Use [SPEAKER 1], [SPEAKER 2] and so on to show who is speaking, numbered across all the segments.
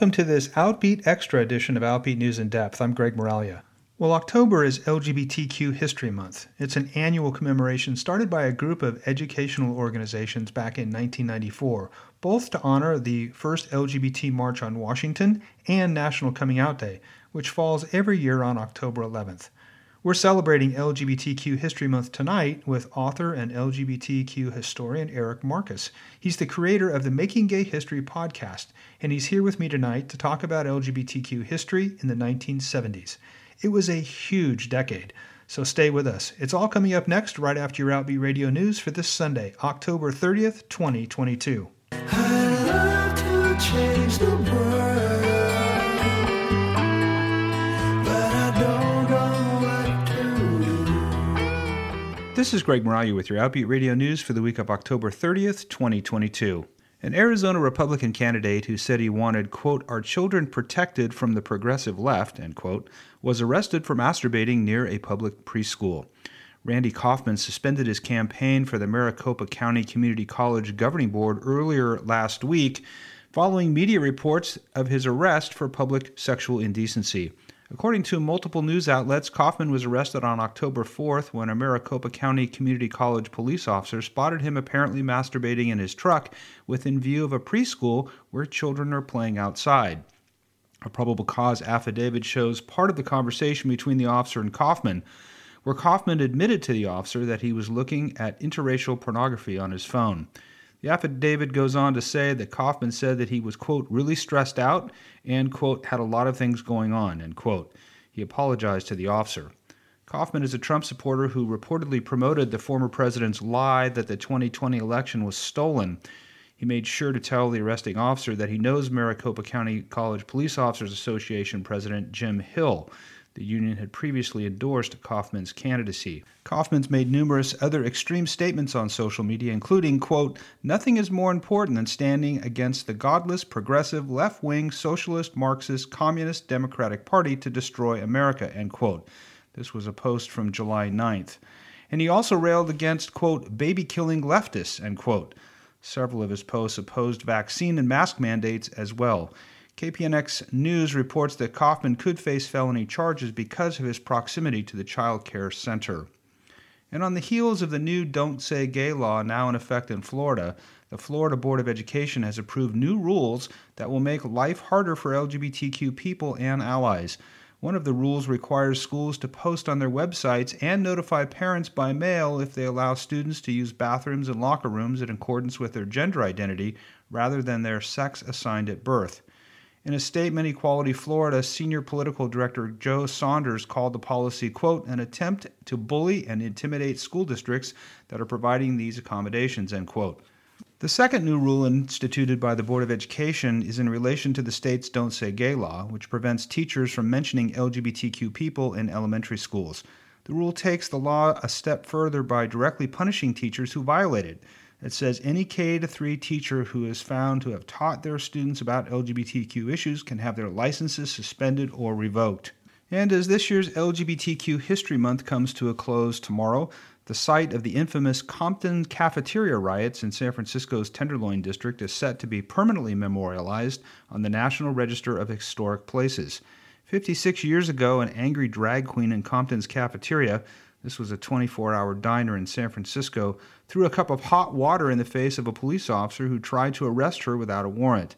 [SPEAKER 1] Welcome to this Outbeat Extra edition of Outbeat News in Depth. I'm Greg Moralia. Well, October is LGBTQ History Month. It's an annual commemoration started by a group of educational organizations back in 1994, both to honor the first LGBT March on Washington and National Coming Out Day, which falls every year on October 11th. We're celebrating LGBTQ History Month tonight with author and LGBTQ historian Eric Marcus. He's the creator of the Making Gay History podcast, and he's here with me tonight to talk about LGBTQ history in the 1970s. It was a huge decade, so stay with us. It's all coming up next, right after your Outbeat Radio News for this Sunday, October 30th, 2022. This is Greg Moralia with your Outbeat Radio News for the week of October 30th, 2022. An Arizona Republican candidate who said he wanted, quote, our children protected from the progressive left, end quote, was arrested for masturbating near a public preschool. Randy Kaufman suspended his campaign for the Maricopa County Community College Governing Board earlier last week following media reports of his arrest for public sexual indecency. According to multiple news outlets, Kaufman was arrested on October 4th when a Maricopa County Community College police officer spotted him apparently masturbating in his truck within view of a preschool where children are playing outside. A probable cause affidavit shows part of the conversation between the officer and Kaufman, where Kaufman admitted to the officer that he was looking at interracial pornography on his phone. The affidavit goes on to say that Kaufman said that he was, quote, really stressed out and, quote, had a lot of things going on, end quote. He apologized to the officer. Kaufman is a Trump supporter who reportedly promoted the former president's lie that the 2020 election was stolen. He made sure to tell the arresting officer that he knows Maricopa County College Police Officers Association President Jim Hill. The union had previously endorsed Kaufman's candidacy. Kaufman's made numerous other extreme statements on social media, including, quote, Nothing is more important than standing against the godless, progressive, left wing, socialist, Marxist, communist, Democratic Party to destroy America, end quote. This was a post from July 9th. And he also railed against, quote, baby killing leftists, end quote. Several of his posts opposed vaccine and mask mandates as well. KPNX News reports that Kaufman could face felony charges because of his proximity to the child care center. And on the heels of the new Don't Say Gay law now in effect in Florida, the Florida Board of Education has approved new rules that will make life harder for LGBTQ people and allies. One of the rules requires schools to post on their websites and notify parents by mail if they allow students to use bathrooms and locker rooms in accordance with their gender identity rather than their sex assigned at birth. In a statement, Equality Florida senior political director Joe Saunders called the policy, quote, an attempt to bully and intimidate school districts that are providing these accommodations, end quote. The second new rule instituted by the Board of Education is in relation to the state's Don't Say Gay law, which prevents teachers from mentioning LGBTQ people in elementary schools. The rule takes the law a step further by directly punishing teachers who violate it. It says any K to 3 teacher who is found to have taught their students about LGBTQ issues can have their licenses suspended or revoked. And as this year's LGBTQ History Month comes to a close tomorrow, the site of the infamous Compton cafeteria riots in San Francisco's Tenderloin District is set to be permanently memorialized on the National Register of Historic Places. 56 years ago, an angry drag queen in Compton's cafeteria this was a 24 hour diner in San Francisco, threw a cup of hot water in the face of a police officer who tried to arrest her without a warrant.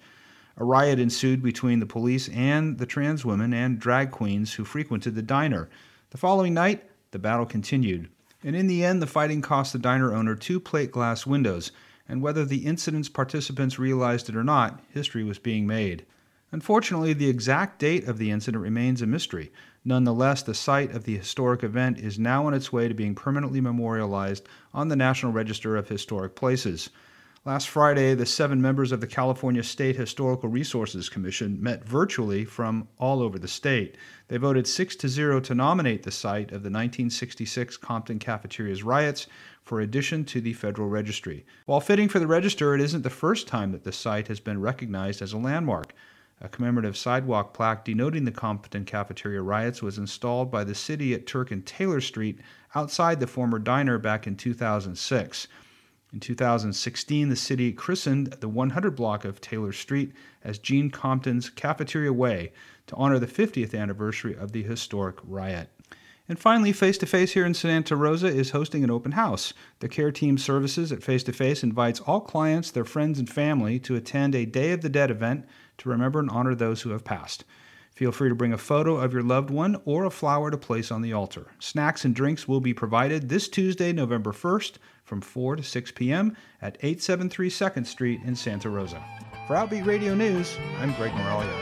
[SPEAKER 1] A riot ensued between the police and the trans women and drag queens who frequented the diner. The following night, the battle continued. And in the end, the fighting cost the diner owner two plate glass windows, and whether the incident's participants realized it or not, history was being made. Unfortunately, the exact date of the incident remains a mystery. Nonetheless, the site of the historic event is now on its way to being permanently memorialized on the National Register of Historic Places. Last Friday, the seven members of the California State Historical Resources Commission met virtually from all over the state. They voted 6 to 0 to nominate the site of the 1966 Compton Cafeterias riots for addition to the Federal Registry. While fitting for the register, it isn't the first time that the site has been recognized as a landmark. A commemorative sidewalk plaque denoting the Compton cafeteria riots was installed by the city at Turk and Taylor Street outside the former diner back in 2006. In 2016, the city christened the 100 block of Taylor Street as Gene Compton's Cafeteria Way to honor the 50th anniversary of the historic riot. And finally, Face to Face here in Santa Rosa is hosting an open house. The Care Team Services at Face to Face invites all clients, their friends, and family to attend a Day of the Dead event to remember and honor those who have passed. Feel free to bring a photo of your loved one or a flower to place on the altar. Snacks and drinks will be provided this Tuesday, November 1st from 4 to 6 p.m. at 873 2nd Street in Santa Rosa. For Outbeat Radio News, I'm Greg Moralia.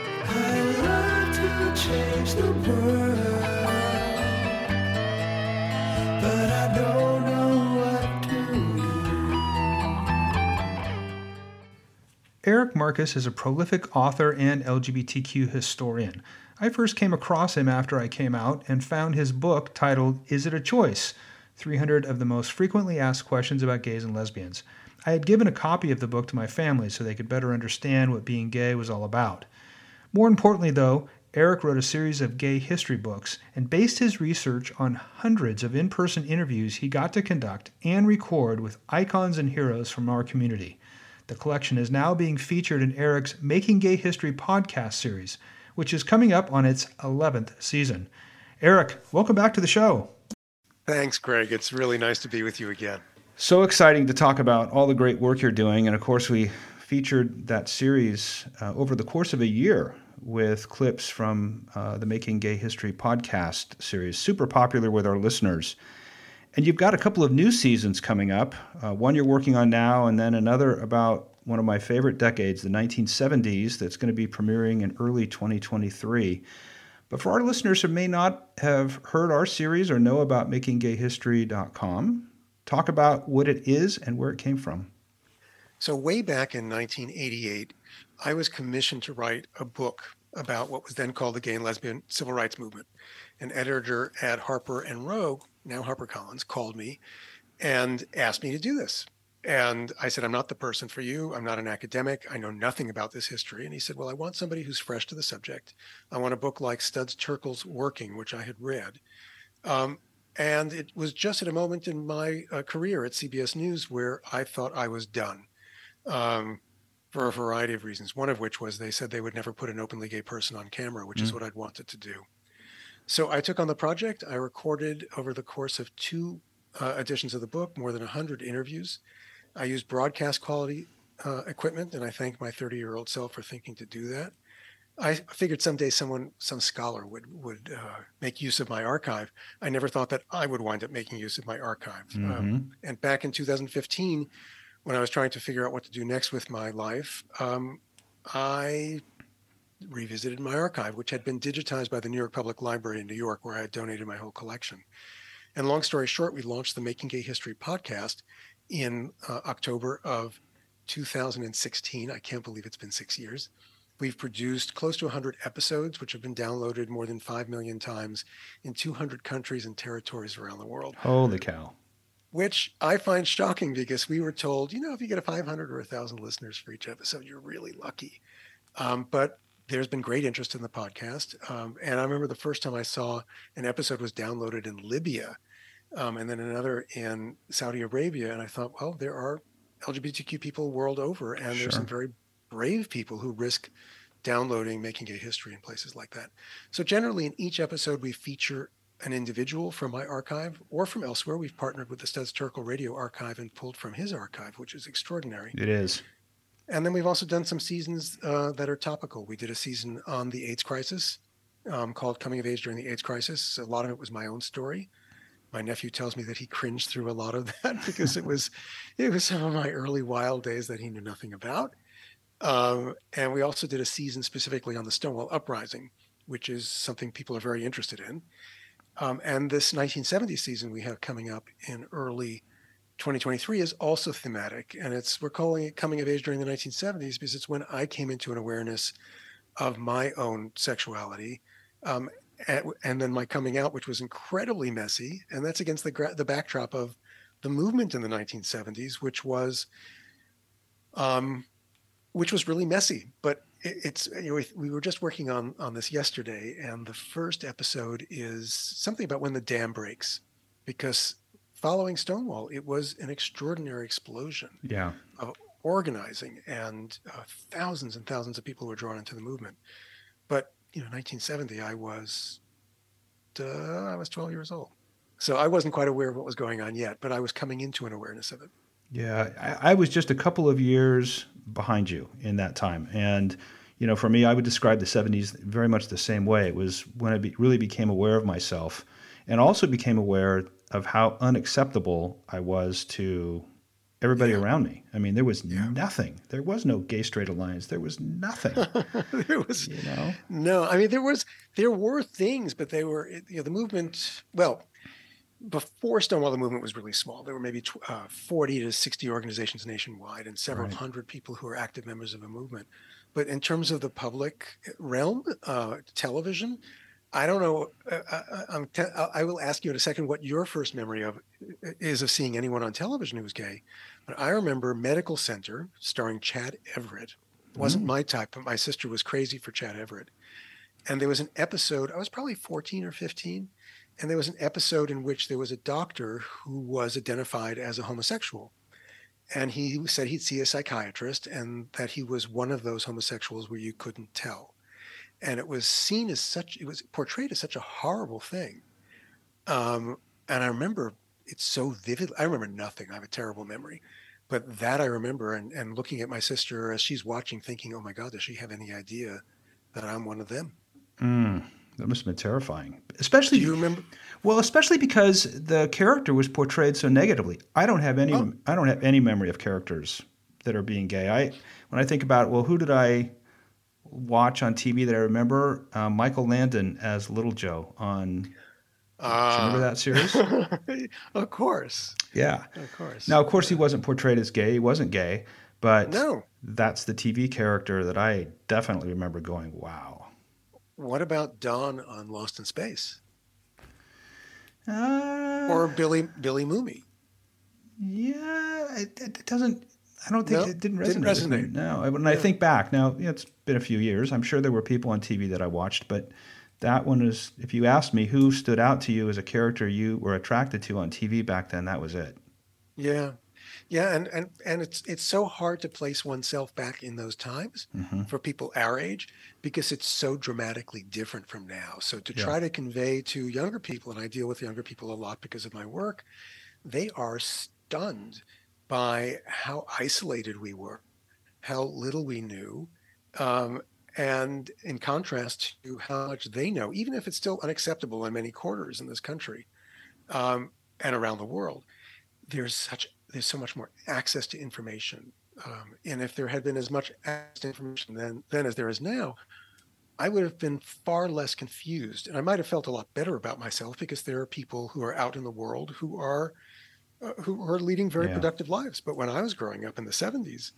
[SPEAKER 1] Eric Marcus is a prolific author and LGBTQ historian. I first came across him after I came out and found his book titled Is It a Choice? 300 of the most frequently asked questions about gays and lesbians. I had given a copy of the book to my family so they could better understand what being gay was all about. More importantly, though, Eric wrote a series of gay history books and based his research on hundreds of in person interviews he got to conduct and record with icons and heroes from our community. The collection is now being featured in Eric's Making Gay History podcast series, which is coming up on its 11th season. Eric, welcome back to the show.
[SPEAKER 2] Thanks, Greg. It's really nice to be with you again.
[SPEAKER 1] So exciting to talk about all the great work you're doing. And of course, we featured that series uh, over the course of a year with clips from uh, the Making Gay History podcast series, super popular with our listeners. And you've got a couple of new seasons coming up. Uh, one you're working on now, and then another about one of my favorite decades, the 1970s, that's going to be premiering in early 2023. But for our listeners who may not have heard our series or know about makinggayhistory.com, talk about what it is and where it came from.
[SPEAKER 2] So, way back in 1988, I was commissioned to write a book about what was then called the gay and lesbian civil rights movement. An editor at Harper and Row now HarperCollins, called me and asked me to do this. And I said, I'm not the person for you. I'm not an academic. I know nothing about this history. And he said, Well, I want somebody who's fresh to the subject. I want a book like Studs Terkel's Working, which I had read. Um, and it was just at a moment in my uh, career at CBS News where I thought I was done um, for a variety of reasons. One of which was they said they would never put an openly gay person on camera, which mm. is what I'd wanted to do. So I took on the project. I recorded over the course of two uh, editions of the book more than 100 interviews. I used broadcast quality uh, equipment, and I thank my 30 year old self for thinking to do that. I figured someday someone, some scholar would would uh, make use of my archive. I never thought that I would wind up making use of my archive. Um, mm-hmm. Um, and back in 2015, when I was trying to figure out what to do next with my life, um, I revisited my archive, which had been digitized by the New York Public Library in New York, where I had donated my whole collection. And long story short, we launched the Making Gay History podcast in uh, October of 2016. I can't believe it's been six years. We've produced close to 100 episodes, which have been downloaded more than 5 million times in 200 countries and territories around the world.
[SPEAKER 1] Holy cow.
[SPEAKER 2] Which I find shocking because we were told, you know, if you get a 500 or 1,000 listeners for each episode, you're really lucky. Um, but there's been great interest in the podcast. Um, and I remember the first time I saw an episode was downloaded in Libya um, and then another in Saudi Arabia. And I thought, well, there are LGBTQ people world over, and sure. there's some very brave people who risk downloading Making a History in places like that. So generally, in each episode, we feature an individual from my archive or from elsewhere. We've partnered with the Studs Terkel Radio Archive and pulled from his archive, which is extraordinary.
[SPEAKER 1] It is.
[SPEAKER 2] And then we've also done some seasons uh, that are topical. We did a season on the AIDS crisis um, called Coming of Age During the AIDS Crisis. A lot of it was my own story. My nephew tells me that he cringed through a lot of that because it was it was some of my early wild days that he knew nothing about. Um, and we also did a season specifically on the Stonewall Uprising, which is something people are very interested in. Um, and this 1970 season we have coming up in early 2023 is also thematic, and it's we're calling it coming of age during the 1970s because it's when I came into an awareness of my own sexuality, um, and, and, then my coming out, which was incredibly messy, and that's against the the backdrop of the movement in the 1970s, which was, um, which was really messy. But it, it's you know, we were just working on on this yesterday, and the first episode is something about when the dam breaks, because following Stonewall, it was an extraordinary explosion
[SPEAKER 1] Yeah.
[SPEAKER 2] of organizing and uh, thousands and thousands of people were drawn into the movement. But you know, 1970, I was uh, I was 12 years old, so I wasn't quite aware of what was going on yet. But I was coming into an awareness of it.
[SPEAKER 1] Yeah, I, I was just a couple of years behind you in that time, and you know, for me, I would describe the '70s very much the same way. It was when I be, really became aware of myself, and also became aware of how unacceptable I was to everybody
[SPEAKER 2] Yeah.
[SPEAKER 1] around me. I mean, there was
[SPEAKER 2] Yeah.
[SPEAKER 1] nothing. There was no gay straight alliance. There was nothing.
[SPEAKER 2] there was
[SPEAKER 1] you know.
[SPEAKER 2] No, I mean there was there were things, but they were you know the movement. Well, before Stonewall, the movement was really small. There were maybe tw- uh, forty to sixty organizations nationwide, and several
[SPEAKER 1] Right.
[SPEAKER 2] hundred people who were active members of a movement. But in terms of the public realm, uh, television, I don't know. Uh, I, I'm te- I will ask you in a second what your first memory of is of seeing anyone on television who was gay. But I remember Medical Center starring Chad Everett. It wasn't
[SPEAKER 1] Mm.
[SPEAKER 2] my type, but my sister was crazy for Chad Everett. And there was an episode, I was probably 14 or 15, and there was an episode in which there was a doctor who was identified as a homosexual. And he said he'd see a psychiatrist and that he was one of those homosexuals where you couldn't tell. And it was seen as such, it was portrayed as such a horrible thing. Um, and I remember it so vivid. I remember nothing. I have a terrible memory. But that I remember and, and looking at my sister as she's watching, thinking, oh my God, does she have any idea that I'm one of them?
[SPEAKER 1] Mm, that must have been terrifying, especially Do
[SPEAKER 2] you remember?
[SPEAKER 1] Well, especially because the character was portrayed so negatively. I don't have any.
[SPEAKER 2] Oh.
[SPEAKER 1] I don't have any memory of characters that are being gay. I when I think about well, who did I watch on TV that I remember? Uh, Michael Landon as Little Joe on. Do you remember that series?
[SPEAKER 2] of course.
[SPEAKER 1] yeah.
[SPEAKER 2] Of course.
[SPEAKER 1] Now, of course, he wasn't portrayed as gay. He wasn't gay, but
[SPEAKER 2] No.
[SPEAKER 1] that's the TV character that I definitely remember going, "Wow."
[SPEAKER 2] What about Don on Lost in Space?
[SPEAKER 1] Uh,
[SPEAKER 2] Or Billy Billy Mumy?
[SPEAKER 1] Yeah, it, it doesn't. I don't think
[SPEAKER 2] No?
[SPEAKER 1] it didn't resonate.
[SPEAKER 2] Didn't resonate.
[SPEAKER 1] No, when I think back now, you know, it's been a few years. I'm sure there were people on TV that I watched, but that one is. If you asked me who stood out to you as a character you were attracted to on TV back then, that was it.
[SPEAKER 2] Yeah. Yeah, and, and and it's it's so hard to place oneself back in those times
[SPEAKER 1] hmm
[SPEAKER 2] for people our age because it's so dramatically different from now. So to
[SPEAKER 1] Yeah.
[SPEAKER 2] try to convey to younger people, and I deal with younger people a lot because of my work, they are stunned by how isolated we were, how little we knew, um, and in contrast to how much they know, even if it's still unacceptable in many quarters in this country um, and around the world. There's such there's so much more access to information um, and if there had been as much access to information then, then as there is now, I would have been far less confused. And I might have felt a lot better about myself because there are people who are out in the world who are uh, who are leading very
[SPEAKER 1] Yeah.
[SPEAKER 2] productive lives. But when I was growing up in the 70s,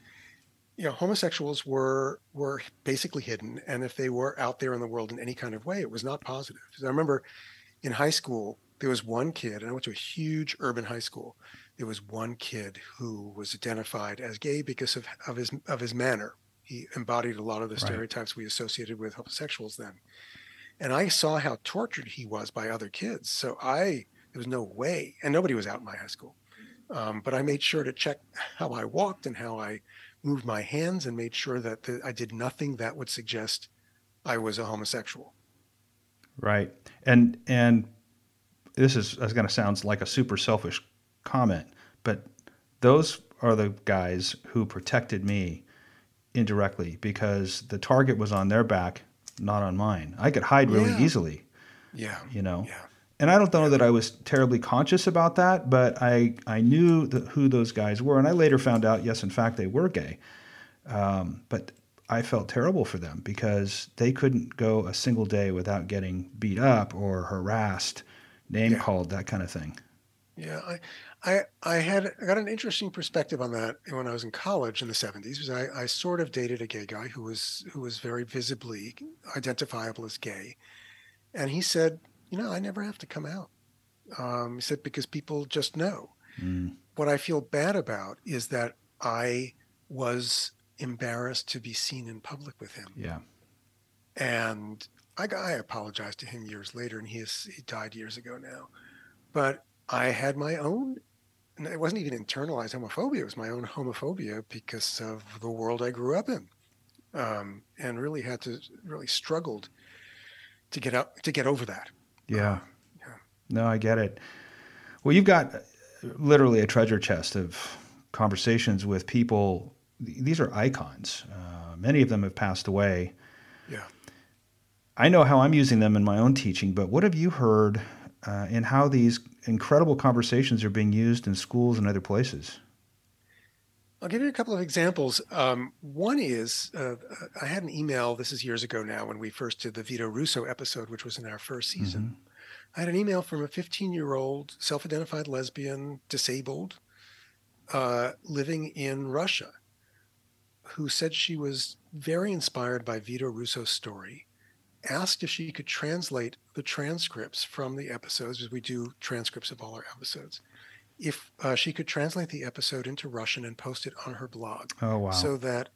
[SPEAKER 2] you know, homosexuals were were basically hidden. And if they were out there in the world in any kind of way, it was not positive. So I remember in high school, there was one kid, and I went to a huge urban high school there was one kid who was identified as gay because of, of his of his manner. He embodied a lot of the
[SPEAKER 1] Right.
[SPEAKER 2] stereotypes we associated with homosexuals then. And I saw how tortured he was by other kids. So I there was no way, and nobody was out in my high school. Um, but I made sure to check how I walked and how I moved my hands, and made sure that the, I did nothing that would suggest I was a homosexual.
[SPEAKER 1] Right. And and this is, is going to sound like a super selfish comment, but those are the guys who protected me indirectly because the target was on their back, not on mine. I could hide really
[SPEAKER 2] Yeah.
[SPEAKER 1] easily,
[SPEAKER 2] Yeah,
[SPEAKER 1] you know.
[SPEAKER 2] yeah,
[SPEAKER 1] And I don't know that I was terribly conscious about that, but I I knew the, who those guys were, and I later found out, yes, in fact, they were gay. Um, but I felt terrible for them because they couldn't go a single day without getting beat up or harassed, name
[SPEAKER 2] Yeah.
[SPEAKER 1] called, that kind of thing.
[SPEAKER 2] Yeah, I, I, I had I got an interesting perspective on that when I was in college in the '70s. Because I, I sort of dated a gay guy who was who was very visibly identifiable as gay, and he said, you know, I never have to come out. Um, he said because people just know.
[SPEAKER 1] Mm,
[SPEAKER 2] What I feel bad about is that I was embarrassed to be seen in public with him,
[SPEAKER 1] yeah.
[SPEAKER 2] and I, I apologized to him years later, and he is he died years ago now. But I had my own. It wasn't even internalized homophobia; it was my own homophobia because of the world I grew up in, um, and really had to really struggled to get out to get over that.
[SPEAKER 1] Yeah. yeah. No, I get it. Well, you've got literally a treasure chest of conversations with people. These are icons. Uh, many of them have passed away.
[SPEAKER 2] Yeah.
[SPEAKER 1] I know how I'm using them in my own teaching, but what have you heard uh, in how these incredible conversations are being used in schools and other places?
[SPEAKER 2] I'll give you a couple of examples. Um, one is uh, I had an email, this is years ago now, when we first did the Vito Russo episode, which was in our first season. Mm-hmm. I had an email from a 15 year old self identified lesbian, disabled, uh, living in Russia, who said she was very inspired by Vito Russo's story, asked if she could translate the transcripts from the episodes, as we do transcripts of all our episodes, if uh, she could translate the episode into Russian and post it on her blog.
[SPEAKER 1] Oh, wow.
[SPEAKER 2] So that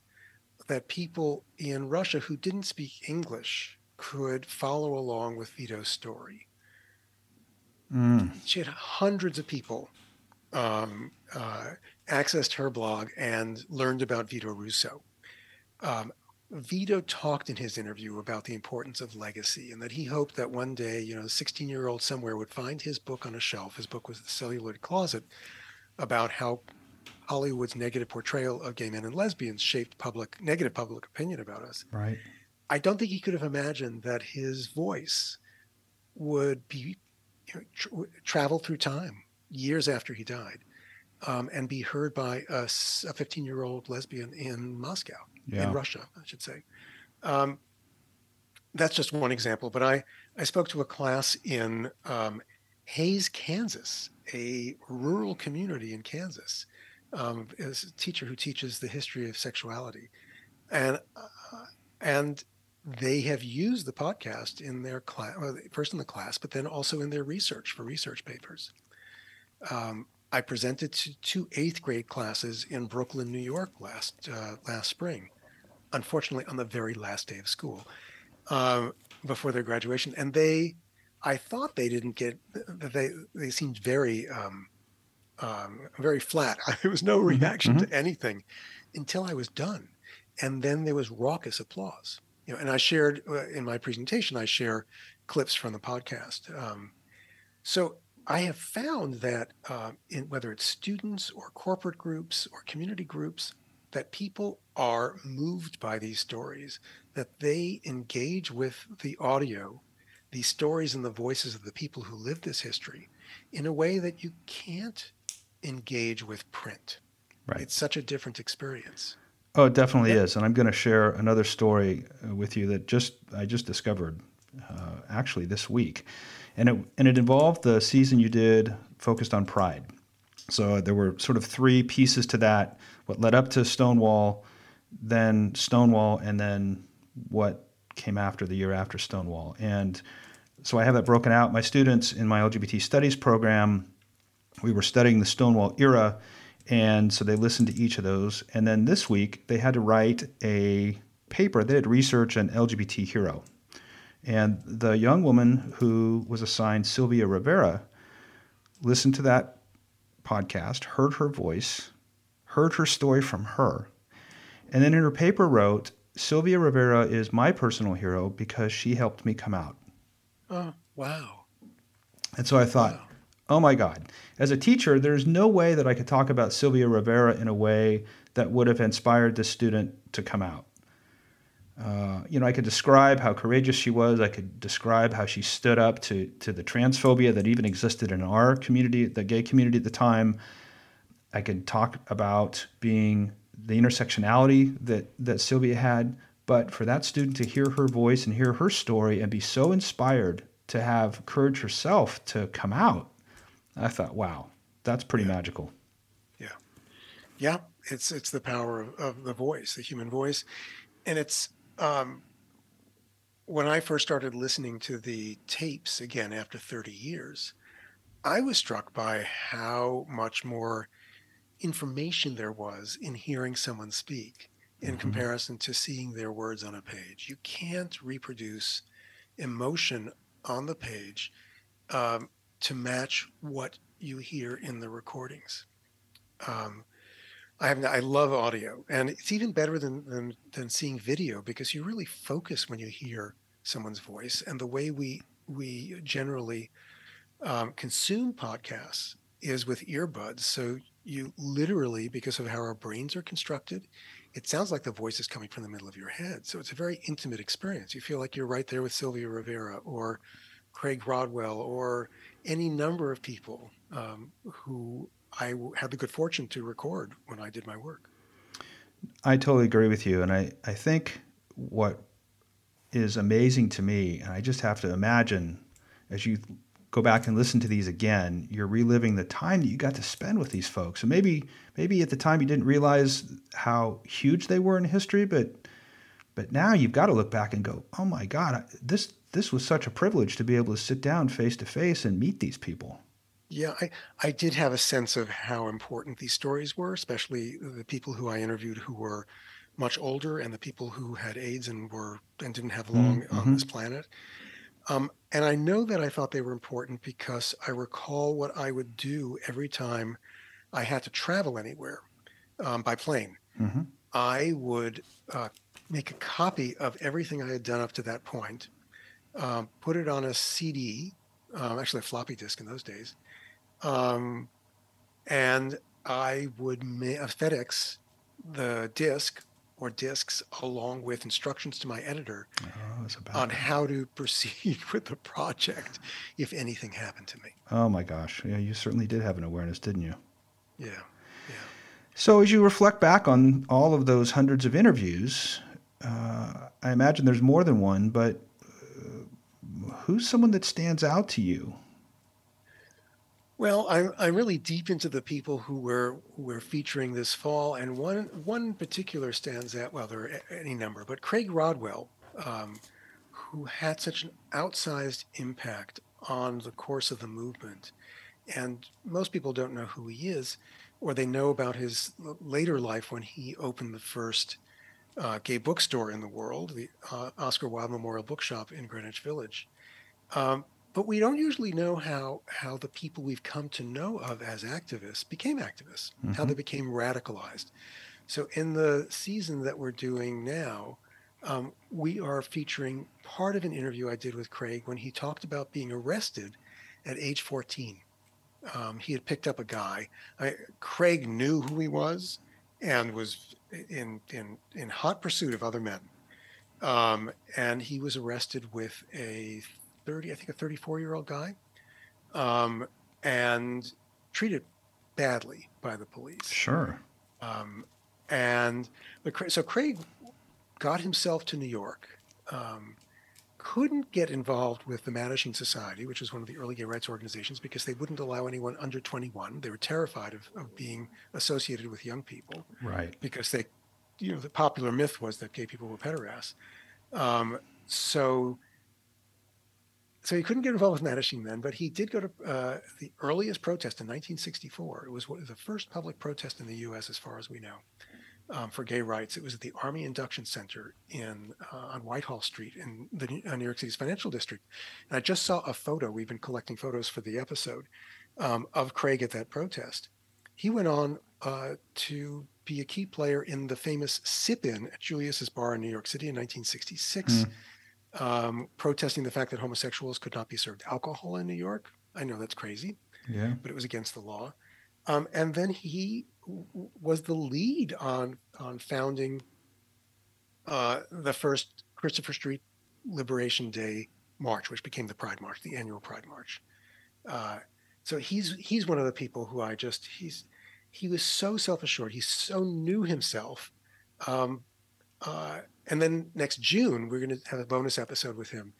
[SPEAKER 2] that people in Russia who didn't speak English could follow along with Vito's story. Mm. She had hundreds of people um, uh, accessed her blog and learned about Vito Russo. Um, Vito talked in his interview about the importance of legacy and that he hoped that one day, you know, a 16 year old somewhere would find his book on a shelf. His book was The Celluloid Closet about how Hollywood's negative portrayal of gay men and lesbians shaped public negative public opinion about us.
[SPEAKER 1] Right.
[SPEAKER 2] I don't think he could have imagined that his voice would be you know, travel through time years after he died um, and be heard by a 15 year old lesbian in Moscow, yeah. in Russia, I should say. Um, that's just one example, but I, I spoke to a class in um, Hays, Kansas, a rural community in Kansas, um, as a teacher who teaches the history of sexuality. And, uh, and they have used the podcast in their class, first in the class, but then also in their research for research papers. Um, I presented to two eighth grade classes in Brooklyn, New York last uh, last spring. Unfortunately, on the very last day of school, uh, before their graduation, and they, I thought they didn't get. They they seemed very um, um, very flat. There was no mm-hmm, reaction mm-hmm. to anything until I was done, and then there was raucous applause. You know, and I shared uh, in my presentation. I share clips from the podcast. Um, so I have found that uh, in whether it's students or corporate groups or community groups, that people are moved by these stories, that they engage with the audio, these stories and the voices of the people who live this history in a way that you can't engage with print.
[SPEAKER 1] Right.
[SPEAKER 2] It's such a different experience.
[SPEAKER 1] Oh, it definitely yeah. is. And I'm going to share another story uh, with you that just I just discovered uh, actually this week and it and it involved the season you did focused on pride. So there were sort of three pieces to that: what led up to Stonewall, then Stonewall, and then what came after the year after Stonewall. And so I have that broken out. My students in my LGBT studies program, we were studying the Stonewall era, and so they listened to each of those. And then this week they had to write a paper. They had research an LGBT hero. And the young woman who was assigned Sylvia Rivera listened to that podcast, heard her voice, heard her story from her, and then in her paper wrote, Sylvia Rivera is my personal hero because she helped me come out.
[SPEAKER 2] Oh, wow.
[SPEAKER 1] And so I thought, wow. oh my God. As a teacher, there's no way that I could talk about Sylvia Rivera in a way that would have inspired the student to come out. Uh, you know, I could describe how courageous she was. I could describe how she stood up to to the transphobia that even existed in our community, the gay community at the time. I could talk about being the intersectionality that that Sylvia had, but for that student to hear her voice and hear her story and be so inspired to have courage herself to come out, I thought, wow, that's pretty
[SPEAKER 2] yeah.
[SPEAKER 1] magical.
[SPEAKER 2] Yeah, yeah, it's it's the power of, of the voice, the human voice, and it's um, when I first started listening to the tapes again after 30 years, I was struck by how much more information there was in hearing someone speak in mm-hmm. comparison to seeing their words on a page. You can't reproduce emotion on the page um, to match what you hear in the recordings. Um, I have I love audio, and it's even better than, than than seeing video because you really focus when you hear someone's voice. And the way we we generally um, consume podcasts is with earbuds. So you literally, because of how our brains are constructed, it sounds like the voice is coming from the middle of your head. So it's a very intimate experience. You feel like you're right there with Sylvia Rivera or Craig Rodwell or any number of people um, who I had the good fortune to record when I did my work.
[SPEAKER 1] I totally agree with you. And I, I think what is amazing to me, and I just have to imagine as you go back and listen to these again, you're reliving the time that you got to spend with these folks. And maybe maybe at the time you didn't realize how huge they were in history, but but now you've got to look back and go, "Oh my God, this this was such a privilege to be able to sit down face to face and meet these people."
[SPEAKER 2] Yeah, I, I did have a sense of how important these stories were, especially the people who I interviewed who were much older and the people who had AIDS and were and didn't have long mm-hmm. on this planet. Um, and I know that I thought they were important because I recall what I would do every time I had to travel anywhere um, by plane. Mm-hmm. I would uh, make a copy of everything I had done up to that point, um, put it on a CD, um, actually a floppy disk in those days, um, and I would ma- uh, FedEx the disk or disks along with instructions to my editor oh, on how to proceed with the project if anything happened to me.
[SPEAKER 1] Oh my gosh. Yeah, you certainly did have an awareness, didn't you?
[SPEAKER 2] Yeah. Yeah.
[SPEAKER 1] So as you reflect back on all of those hundreds of interviews, uh, I imagine there's more than one, but uh, who's someone that stands out to you
[SPEAKER 2] well, I'm I'm really deep into the people who we're who we're featuring this fall, and one one particular stands out. Well, there are any number, but Craig Rodwell, um, who had such an outsized impact on the course of the movement, and most people don't know who he is, or they know about his later life when he opened the first uh, gay bookstore in the world, the uh, Oscar Wilde Memorial Bookshop in Greenwich Village. Um, but we don't usually know how how the people we've come to know of as activists became activists, mm-hmm. how they became radicalized. So in the season that we're doing now, um, we are featuring part of an interview I did with Craig when he talked about being arrested at age 14. Um, he had picked up a guy. I, Craig knew who he was and was in in in hot pursuit of other men. Um, and he was arrested with a 30, I think a 34 year old guy, um, and treated badly by the police.
[SPEAKER 1] Sure.
[SPEAKER 2] Um, and so Craig got himself to New York. Um, couldn't get involved with the Mattachine Society, which was one of the early gay rights organizations, because they wouldn't allow anyone under 21. They were terrified of, of being associated with young people.
[SPEAKER 1] Right.
[SPEAKER 2] Because they, you know, the popular myth was that gay people were pederasts. Um, so so he couldn't get involved with Mattachine then, but he did go to uh, the earliest protest in 1964. It was the first public protest in the U.S., as far as we know, um, for gay rights. It was at the Army Induction Center in uh, on Whitehall Street in the uh, New York City's financial district. And I just saw a photo. We've been collecting photos for the episode um, of Craig at that protest. He went on uh, to be a key player in the famous Sip-In at Julius's Bar in New York City in 1966. Mm um, protesting the fact that homosexuals could not be served alcohol in New York. I know that's crazy,
[SPEAKER 1] yeah,
[SPEAKER 2] but it was against the law. Um, and then he w- was the lead on on founding uh, the first Christopher Street Liberation Day March, which became the Pride March, the annual Pride March. Uh, so he's he's one of the people who I just he's he was so self assured. He so knew himself. Um, uh, and then next June, we're going to have a bonus episode with him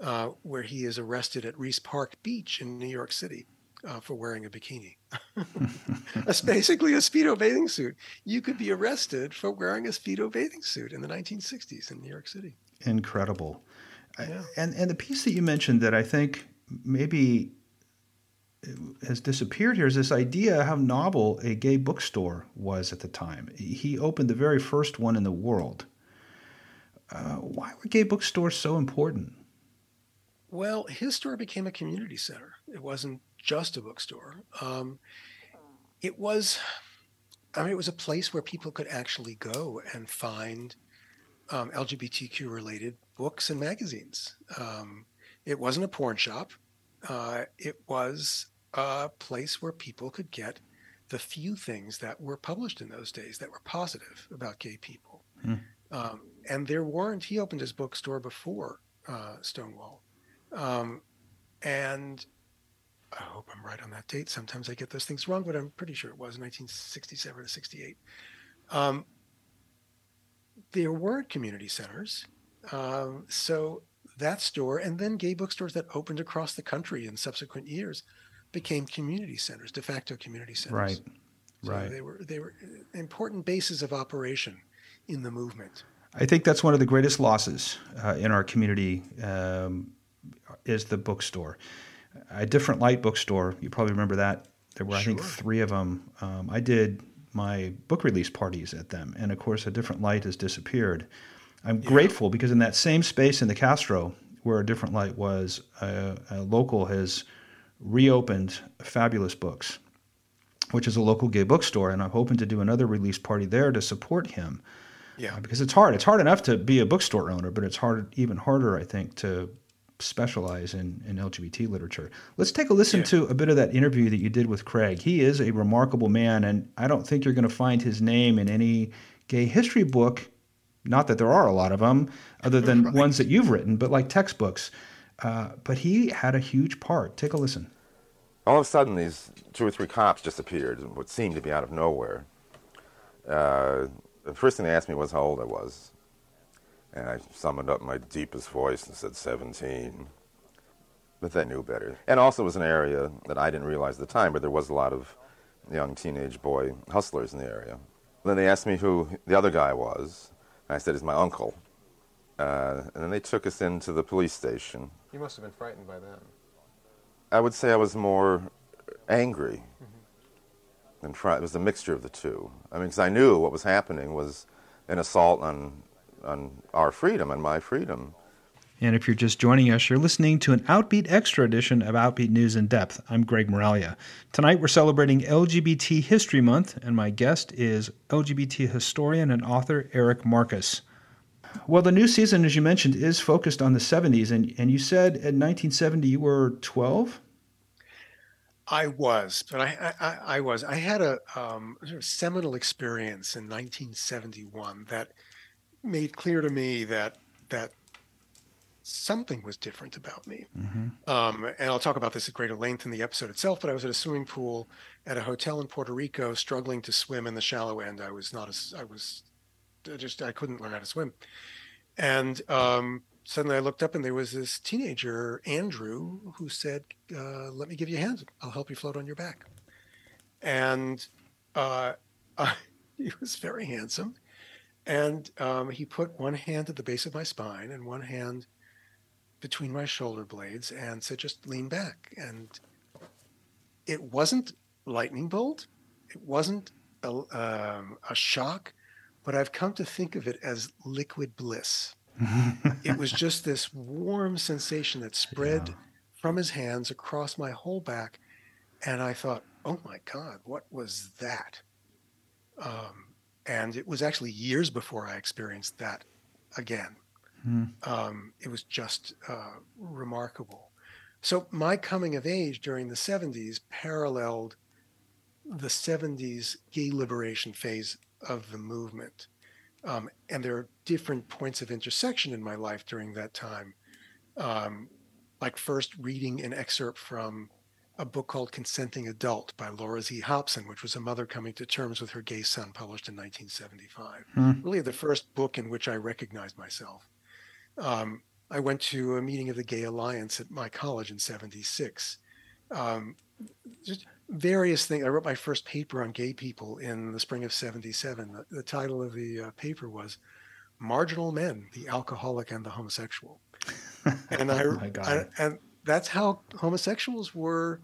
[SPEAKER 2] uh, where he is arrested at Riis Park Beach in New York City uh, for wearing a bikini. That's basically a Speedo bathing suit. You could be arrested for wearing a Speedo bathing suit in the 1960s in New York City.
[SPEAKER 1] Incredible. Yeah. And, and the piece that you mentioned that I think maybe has disappeared here is this idea how novel a gay bookstore was at the time. He opened the very first one in the world uh, why were gay bookstores so important?
[SPEAKER 2] Well, his store became a community center. It wasn't just a bookstore. Um, it was, I mean, it was a place where people could actually go and find um, LGBTQ related books and magazines. Um, it wasn't a porn shop. Uh, it was a place where people could get the few things that were published in those days that were positive about gay people. Hmm. Um, and there weren't, he opened his bookstore before uh, Stonewall. Um, and I hope I'm right on that date. Sometimes I get those things wrong, but I'm pretty sure it was 1967 to 68. Um, there weren't community centers. Um, so that store and then gay bookstores that opened across the country in subsequent years became community centers, de facto community centers.
[SPEAKER 1] Right.
[SPEAKER 2] So
[SPEAKER 1] right.
[SPEAKER 2] They were they were important bases of operation in the movement.
[SPEAKER 1] I think that's one of the greatest losses uh, in our community um, is the bookstore. A different light bookstore. You probably remember that. There were, sure. I think, three of them. Um, I did my book release parties at them, and of course, a different light has disappeared. I'm yeah. grateful because in that same space in the Castro, where a different light was, a, a local has reopened Fabulous Books, which is a local gay bookstore, and I'm hoping to do another release party there to support him.
[SPEAKER 2] Yeah,
[SPEAKER 1] because it's hard. It's hard enough to be a bookstore owner, but it's hard, even harder, I think, to specialize in, in LGBT literature. Let's take a listen yeah. to a bit of that interview that you did with Craig. He is a remarkable man, and I don't think you're going to find his name in any gay history book. Not that there are a lot of them, other than right. ones that you've written, but like textbooks. Uh, but he had a huge part. Take a listen.
[SPEAKER 3] All of a sudden, these two or three cops just appeared, what seemed to be out of nowhere. Uh, the first thing they asked me was how old I was. And I summoned up my deepest voice and said 17. But they knew better. And also, it was an area that I didn't realize at the time, but there was a lot of young teenage boy hustlers in the area. And Then they asked me who the other guy was. And I said, he's my uncle. Uh, and then they took us into the police station.
[SPEAKER 4] You must have been frightened by them.
[SPEAKER 3] I would say I was more angry mm-hmm. Than frightened. It was a mixture of the two. I mean, because I knew what was happening was an assault on on our freedom and my freedom.
[SPEAKER 1] And if you're just joining us, you're listening to an Outbeat Extra edition of Outbeat News in Depth. I'm Greg Moralia. Tonight we're celebrating LGBT History Month, and my guest is LGBT historian and author Eric Marcus. Well, the new season, as you mentioned, is focused on the 70s, and, and you said in 1970 you were 12?
[SPEAKER 2] I was, but I, I, I was. I had a um, sort of seminal experience in 1971 that made clear to me that that something was different about me. Mm-hmm. Um, and I'll talk about this at greater length in the episode itself. But I was at a swimming pool at a hotel in Puerto Rico, struggling to swim in the shallow end. I was not as I was I just I couldn't learn how to swim, and um, suddenly I looked up and there was this teenager Andrew who said, uh, "Let me give you a hand. I'll help you float on your back." And uh, he was very handsome and um, he put one hand at the base of my spine and one hand between my shoulder blades and said, just lean back. And it wasn't lightning bolt. It wasn't a, um, a shock, but I've come to think of it as liquid bliss. it was just this warm sensation that spread yeah. from his hands across my whole back. And I thought, oh my God, what was that? Um, and it was actually years before I experienced that again. Hmm. Um, it was just uh, remarkable. So my coming of age during the 70s paralleled the 70s gay liberation phase of the movement. Um, and there are different points of intersection in my life during that time. Um, like first reading an excerpt from a book called Consenting Adult by Laura Z. Hobson, which was a mother coming to terms with her gay son, published in 1975. Hmm. Really, the first book in which I recognized myself. Um, I went to a meeting of the Gay Alliance at my college in 76. Um, just various things. I wrote my first paper on gay people in the spring of 77. The, the title of the uh, paper was Marginal Men, the Alcoholic and the Homosexual. And I, oh I and that's how homosexuals were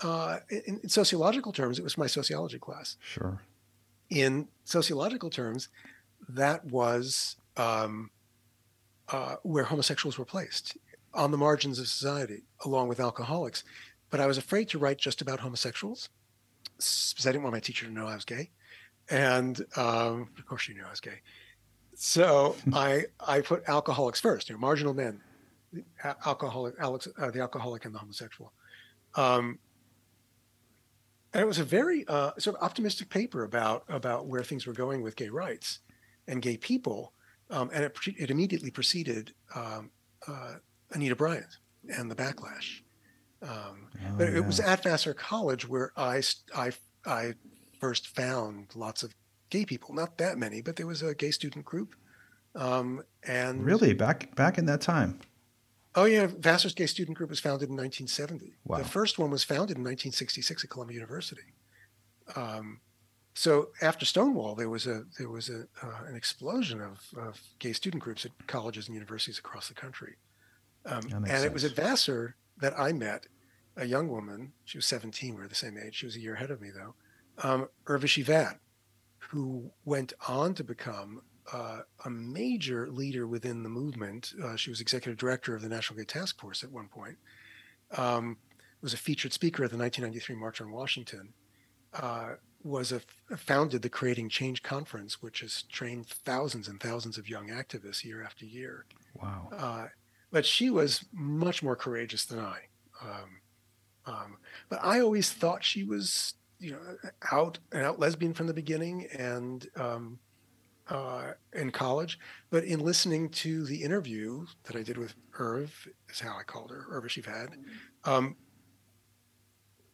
[SPEAKER 2] uh, in, in, sociological terms. It was my sociology class.
[SPEAKER 1] Sure.
[SPEAKER 2] In sociological terms, that was um, uh, where homosexuals were placed on the margins of society, along with alcoholics. But I was afraid to write just about homosexuals because I didn't want my teacher to know I was gay. And um, of course, she knew I was gay. So I I put alcoholics first, you know, marginal men, alcoholic, Alex, uh, the alcoholic and the homosexual. Um, and it was a very uh, sort of optimistic paper about about where things were going with gay rights and gay people, um, and it, it immediately preceded um, uh, Anita Bryant and the backlash. Um, oh, but it yeah. was at Vassar College where I, I, I first found lots of gay people. Not that many, but there was a gay student group. Um, and
[SPEAKER 1] really back back in that time.
[SPEAKER 2] Oh yeah, Vassar's Gay Student Group was founded in 1970. Wow. The first one was founded in 1966 at Columbia University. Um, so after Stonewall, there was a there was a uh, an explosion of, of gay student groups at colleges and universities across the country. Um, and sense. it was at Vassar that I met a young woman. She was 17. We were the same age. She was a year ahead of me, though. Um, Urvashi Vaid, who went on to become uh, a major leader within the movement. Uh, she was executive director of the National Gay Task Force at one point. Um, was a featured speaker at the 1993 March on Washington. Uh, was a, founded the Creating Change Conference, which has trained thousands and thousands of young activists year after year.
[SPEAKER 1] Wow.
[SPEAKER 2] Uh, but she was much more courageous than I. Um, um, but I always thought she was, you know, out an out lesbian from the beginning and um, uh, in college. But in listening to the interview that I did with Irv, is how I called her, Urvashi Vaid, um,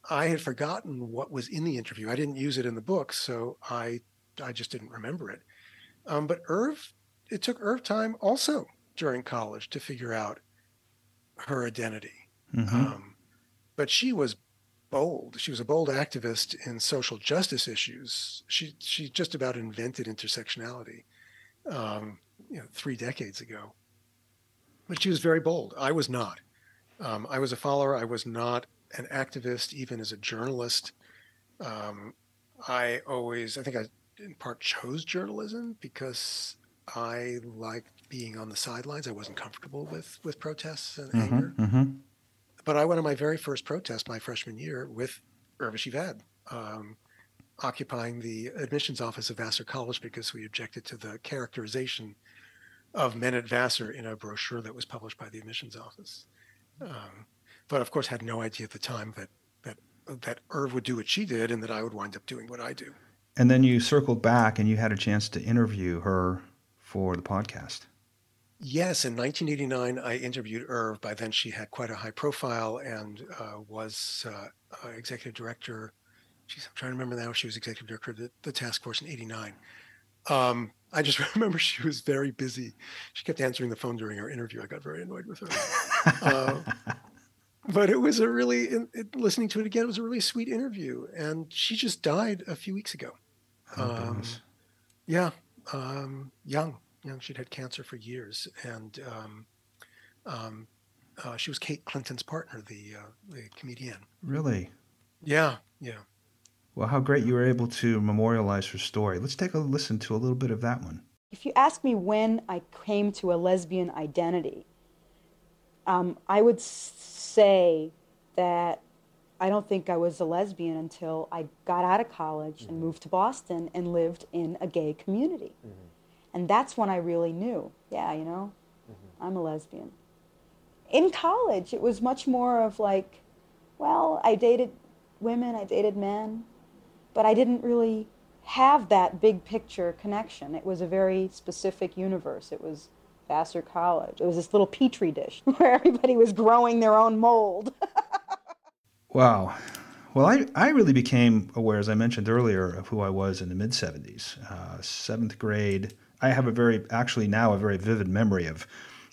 [SPEAKER 2] I had forgotten what was in the interview. I didn't use it in the book, so I I just didn't remember it. Um, but Irv, it took Irv time also during college to figure out her identity. Mm-hmm. But she was bold. She was a bold activist in social justice issues. She she just about invented intersectionality, um, you know, three decades ago. But she was very bold. I was not. Um, I was a follower. I was not an activist, even as a journalist. Um, I always, I think I in part chose journalism because I liked being on the sidelines. I wasn't comfortable with with protests and mm-hmm, anger. Mm-hmm but I went on my very first protest my freshman year with Urvashi Vaid, um, occupying the admissions office of Vassar College because we objected to the characterization of men at Vassar in a brochure that was published by the admissions office. Um, but of course, had no idea at the time that that that Irv would do what she did and that I would wind up doing what I do.
[SPEAKER 1] And then you circled back and you had a chance to interview her for the podcast.
[SPEAKER 2] Yes, in 1989, I interviewed Irv. By then, she had quite a high profile and uh, was uh, uh, executive director. Geez, I'm trying to remember now. She was executive director of the, the task force in '89. Um, I just remember she was very busy. She kept answering the phone during our interview. I got very annoyed with her. uh, but it was a really, it, listening to it again, it was a really sweet interview. And she just died a few weeks ago.
[SPEAKER 1] Oh, um,
[SPEAKER 2] yeah, um, young you know, she'd had cancer for years, and um, um, uh, she was Kate Clinton's partner, the uh, the comedian.
[SPEAKER 1] Really?
[SPEAKER 2] Yeah, yeah.
[SPEAKER 1] Well, how great you were able to memorialize her story. Let's take a listen to a little bit of that one.
[SPEAKER 4] If you ask me when I came to a lesbian identity, um, I would say that I don't think I was a lesbian until I got out of college mm-hmm. and moved to Boston and lived in a gay community. Mm-hmm. And that's when I really knew, yeah, you know, mm-hmm. I'm a lesbian. In college, it was much more of like, well, I dated women, I dated men, but I didn't really have that big picture connection. It was a very specific universe. It was Vassar College. It was this little petri dish where everybody was growing their own mold.
[SPEAKER 1] wow. Well, I, I really became aware, as I mentioned earlier, of who I was in the mid 70s. Uh, seventh grade, I have a very, actually now, a very vivid memory of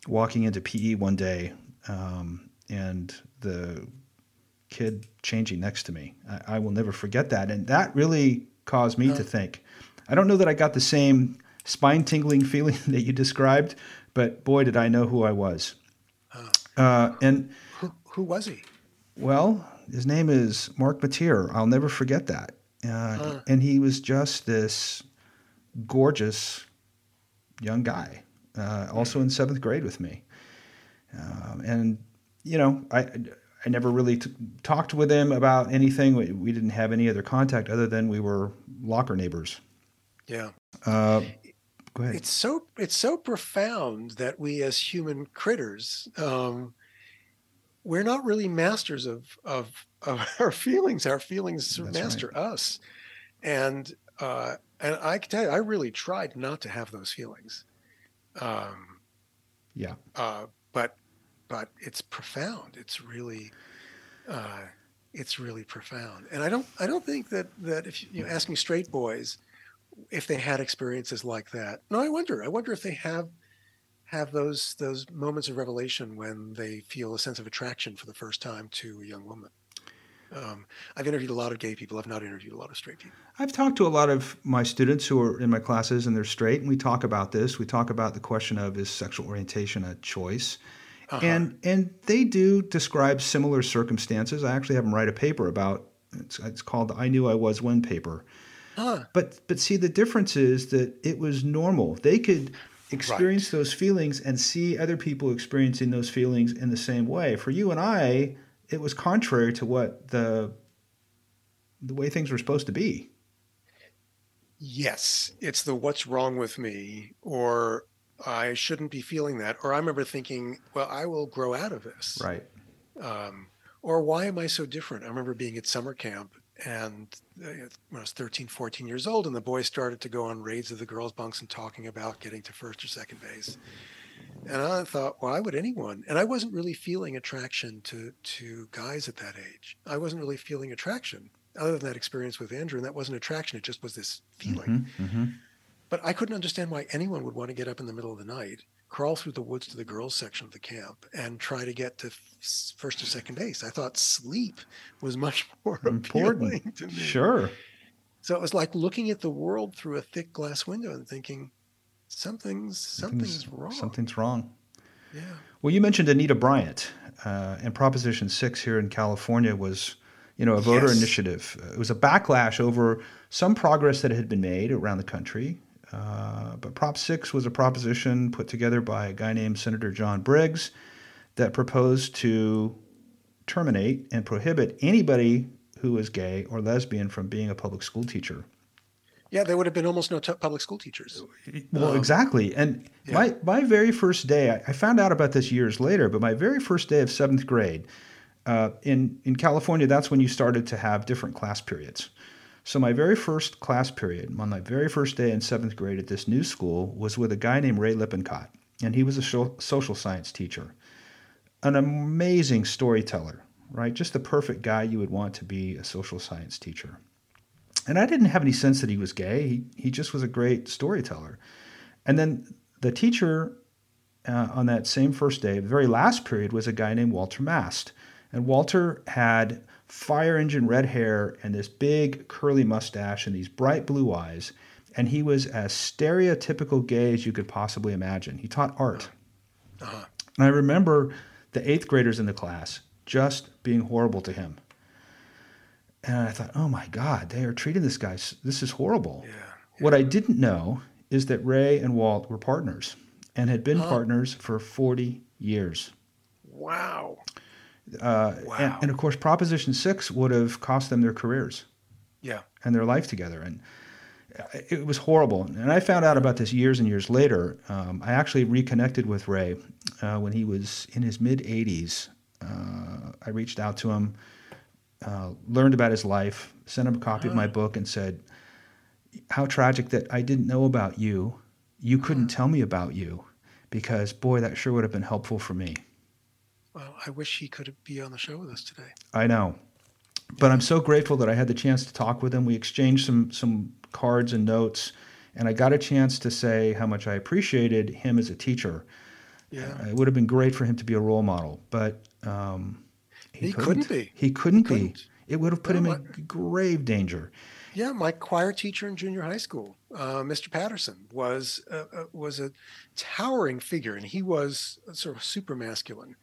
[SPEAKER 1] walking into PE one day um, and the kid changing next to me. I, I, will never forget that. And that really caused me to think. I don't know that I got the same spine tingling feeling that you described, but boy, did I know who I was. Uh, and
[SPEAKER 2] who, who, was he?
[SPEAKER 1] Well, his name is Mark Mateer. I'll never forget that. Uh, And he was just this gorgeous young guy, uh, also in seventh grade with me. Um, and you know, I I never really t- talked with him about anything. We, we, didn't have any other contact other than we were locker neighbors.
[SPEAKER 2] Yeah.
[SPEAKER 1] Uh, go ahead.
[SPEAKER 2] It's so it's so profound that we as human critters, um, we're not really masters of of of our feelings. Our feelings That's master right. us, and uh, and I can tell you, I really tried not to have those feelings. Um,
[SPEAKER 1] yeah.
[SPEAKER 2] Uh, but but it's profound. It's really uh, it's really profound. And I don't I don't think that that if you know, asking straight boys if they had experiences like that. No, I wonder. I wonder if they have have those those moments of revelation when they feel a sense of attraction for the first time to a young woman. Um, I've interviewed a lot of gay people. I've not interviewed a lot of straight people.
[SPEAKER 1] I've talked to a lot of my students who are in my classes and they're straight, and we talk about this. We talk about the question of is sexual orientation a choice? Uh-huh. And and they do describe similar circumstances. I actually have them write a paper about it's, it's called the "I Knew I Was When" paper. Huh. But but see the difference is that it was normal. They could experience right. those feelings and see other people experiencing those feelings in the same way. For you and I, it was contrary to what the the way things were supposed to be.
[SPEAKER 2] Yes, it's the what's wrong with me or I shouldn't be feeling that. Or I remember thinking, well, I will grow out of this.
[SPEAKER 1] Right.
[SPEAKER 2] Um, or why am I so different? I remember being at summer camp and uh, when I was 13, 14 years old, and the boys started to go on raids of the girls' bunks and talking about getting to first or second base. And I thought, why would anyone? And I wasn't really feeling attraction to to guys at that age. I wasn't really feeling attraction other than that experience with Andrew, and that wasn't attraction. It just was this feeling. Mm-hmm, mm-hmm. But I couldn't understand why anyone would want to get up in the middle of the night, crawl through the woods to the girls' section of the camp, and try to get to first or second base. I thought sleep was much more important to me.
[SPEAKER 1] Sure.
[SPEAKER 2] So it was like looking at the world through a thick glass window and thinking, something's something's, something's wrong.
[SPEAKER 1] Something's wrong.
[SPEAKER 2] Yeah.
[SPEAKER 1] Well, you mentioned Anita Bryant, uh, and Proposition Six here in California was you know, a voter yes. initiative. It was a backlash over some progress that had been made around the country. Uh, but Prop 6 was a proposition put together by a guy named Senator John Briggs that proposed to terminate and prohibit anybody who is gay or lesbian from being a public school teacher.
[SPEAKER 2] Yeah, there would have been almost no t- public school teachers.
[SPEAKER 1] Well, um, exactly. And yeah. my, my very first day, I, I found out about this years later, but my very first day of seventh grade, uh, in in California, that's when you started to have different class periods. So my very first class period, on my very first day in seventh grade at this new school, was with a guy named Ray Lippincott, and he was a social science teacher, an amazing storyteller, right? Just the perfect guy you would want to be a social science teacher. And I didn't have any sense that he was gay. He he just was a great storyteller. And then the teacher uh, on that same first day, the very last period, was a guy named Walter Mast. And Walter had fire engine red hair and this big curly mustache and these bright blue eyes. And he was as stereotypical gay as you could possibly imagine. He taught art. Uh-huh. And I remember the eighth graders in the class just being horrible to him. And I thought, oh my God, they are treating this guy, this is horrible.
[SPEAKER 2] Yeah, yeah.
[SPEAKER 1] What I didn't know is that Ray and Walt were partners and had been huh. partners for 40 years.
[SPEAKER 2] Wow.
[SPEAKER 1] Uh, wow. and, and, of course, Proposition 6 would have cost them their careers.
[SPEAKER 2] Yeah.
[SPEAKER 1] And their life together. And it was horrible. And I found out about this years and years later. Um, I actually reconnected with Ray uh, when he was in his mid 80s. Uh, I reached out to him, uh, learned about his life, sent him a copy of my book, and said, How tragic that I didn't know about you. You couldn't tell me about you because, boy, that sure would have been helpful for me.
[SPEAKER 2] Well, I wish he could be on the show with us today.
[SPEAKER 1] I know. But I'm so grateful that I had the chance to talk with him. We exchanged some some cards and notes, and I got a chance to say how much I appreciated him as a teacher.
[SPEAKER 2] Yeah,
[SPEAKER 1] uh, it would have been great for him to be a role model, but um,
[SPEAKER 2] he, he couldn't, couldn't, be.
[SPEAKER 1] He couldn't, he couldn't. be. It would have put no, him in grave danger.
[SPEAKER 2] Yeah, my choir teacher in junior high school, uh, Mr. Patterson, was uh, was a towering figure, and he was sort of super masculine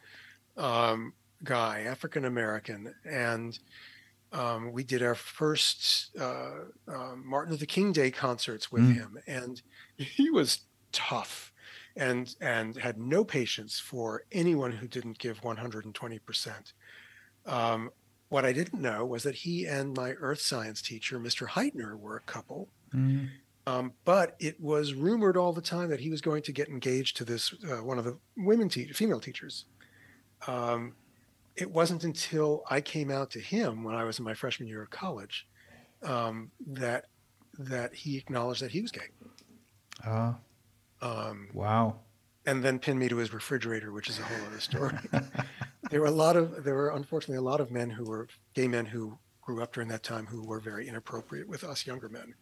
[SPEAKER 2] um, guy, African American, and um, we did our first uh, uh, Martin Luther King Day concerts with mm. him, and he was tough and and had no patience for anyone who didn't give 120 percent. Um, what I didn't know was that he and my earth science teacher, Mr. Heitner, were a couple.
[SPEAKER 1] Mm.
[SPEAKER 2] Um, but it was rumored all the time that he was going to get engaged to this uh, one of the women te- female teachers. Um, it wasn't until I came out to him when I was in my freshman year of college um, that that he acknowledged that he was gay.
[SPEAKER 1] Uh,
[SPEAKER 2] Um,
[SPEAKER 1] wow.
[SPEAKER 2] and then pinned me to his refrigerator, which is a whole other story. there were a lot of there were unfortunately a lot of men who were gay men who grew up during that time who were very inappropriate with us younger men.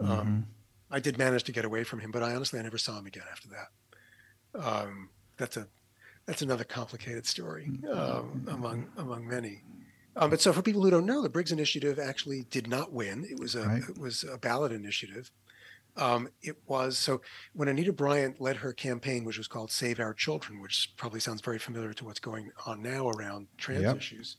[SPEAKER 2] Um, I did manage to get away from him, but I honestly I never saw him again after that. Um, that's a that's another complicated story um, among among many. Um, but so for people who don't know, the Briggs Initiative actually did not win. It was a
[SPEAKER 1] Right.
[SPEAKER 2] it was a ballot initiative. Um, it was so when Anita Bryant led her campaign, which was called Save Our Children, which probably sounds very familiar to what's going on now around trans
[SPEAKER 1] Yep.
[SPEAKER 2] issues.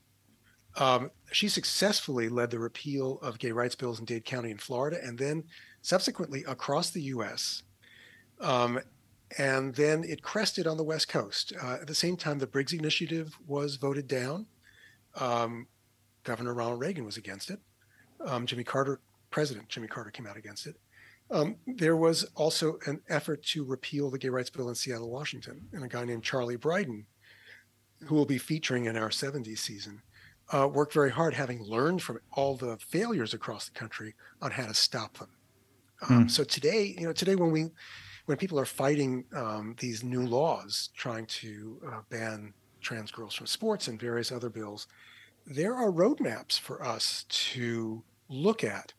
[SPEAKER 2] Um, she successfully led the repeal of gay rights bills in Dade County in Florida, and then subsequently across the U.S. Um, and then it crested on the West Coast. Uh, at the same time, the Briggs Initiative was voted down. Um, Governor Ronald Reagan was against it. Um, Jimmy Carter, President Jimmy Carter, came out against it. Um, there was also an effort to repeal the gay rights bill in Seattle, Washington, and a guy named Charlie Brydon, who will be featuring in our 70s season, uh, worked very hard, having learned from all the failures across the country on how to stop them. Um,
[SPEAKER 1] Hmm.
[SPEAKER 2] So today, you know, today when we, when people are fighting um, these new laws trying to uh, ban trans girls from sports and various other bills, there are roadmaps for us to look at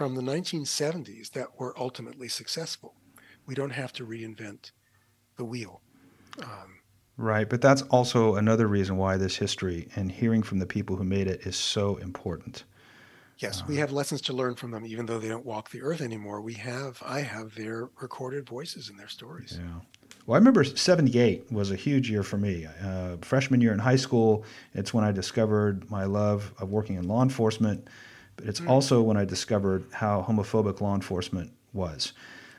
[SPEAKER 2] from the 1970s that were ultimately successful. We don't have to reinvent the wheel. Um,
[SPEAKER 1] Right, but that's also another reason why this history and hearing from the people who made it is so important.
[SPEAKER 2] yes, we have lessons to learn from them, even though they don't walk the earth anymore. We have, I have their recorded voices and their stories.
[SPEAKER 1] Yeah. Well, I remember 78 was a huge year for me. Uh, freshman year in high school, it's when I discovered my love of working in law enforcement, but it's also when I discovered how homophobic law enforcement was.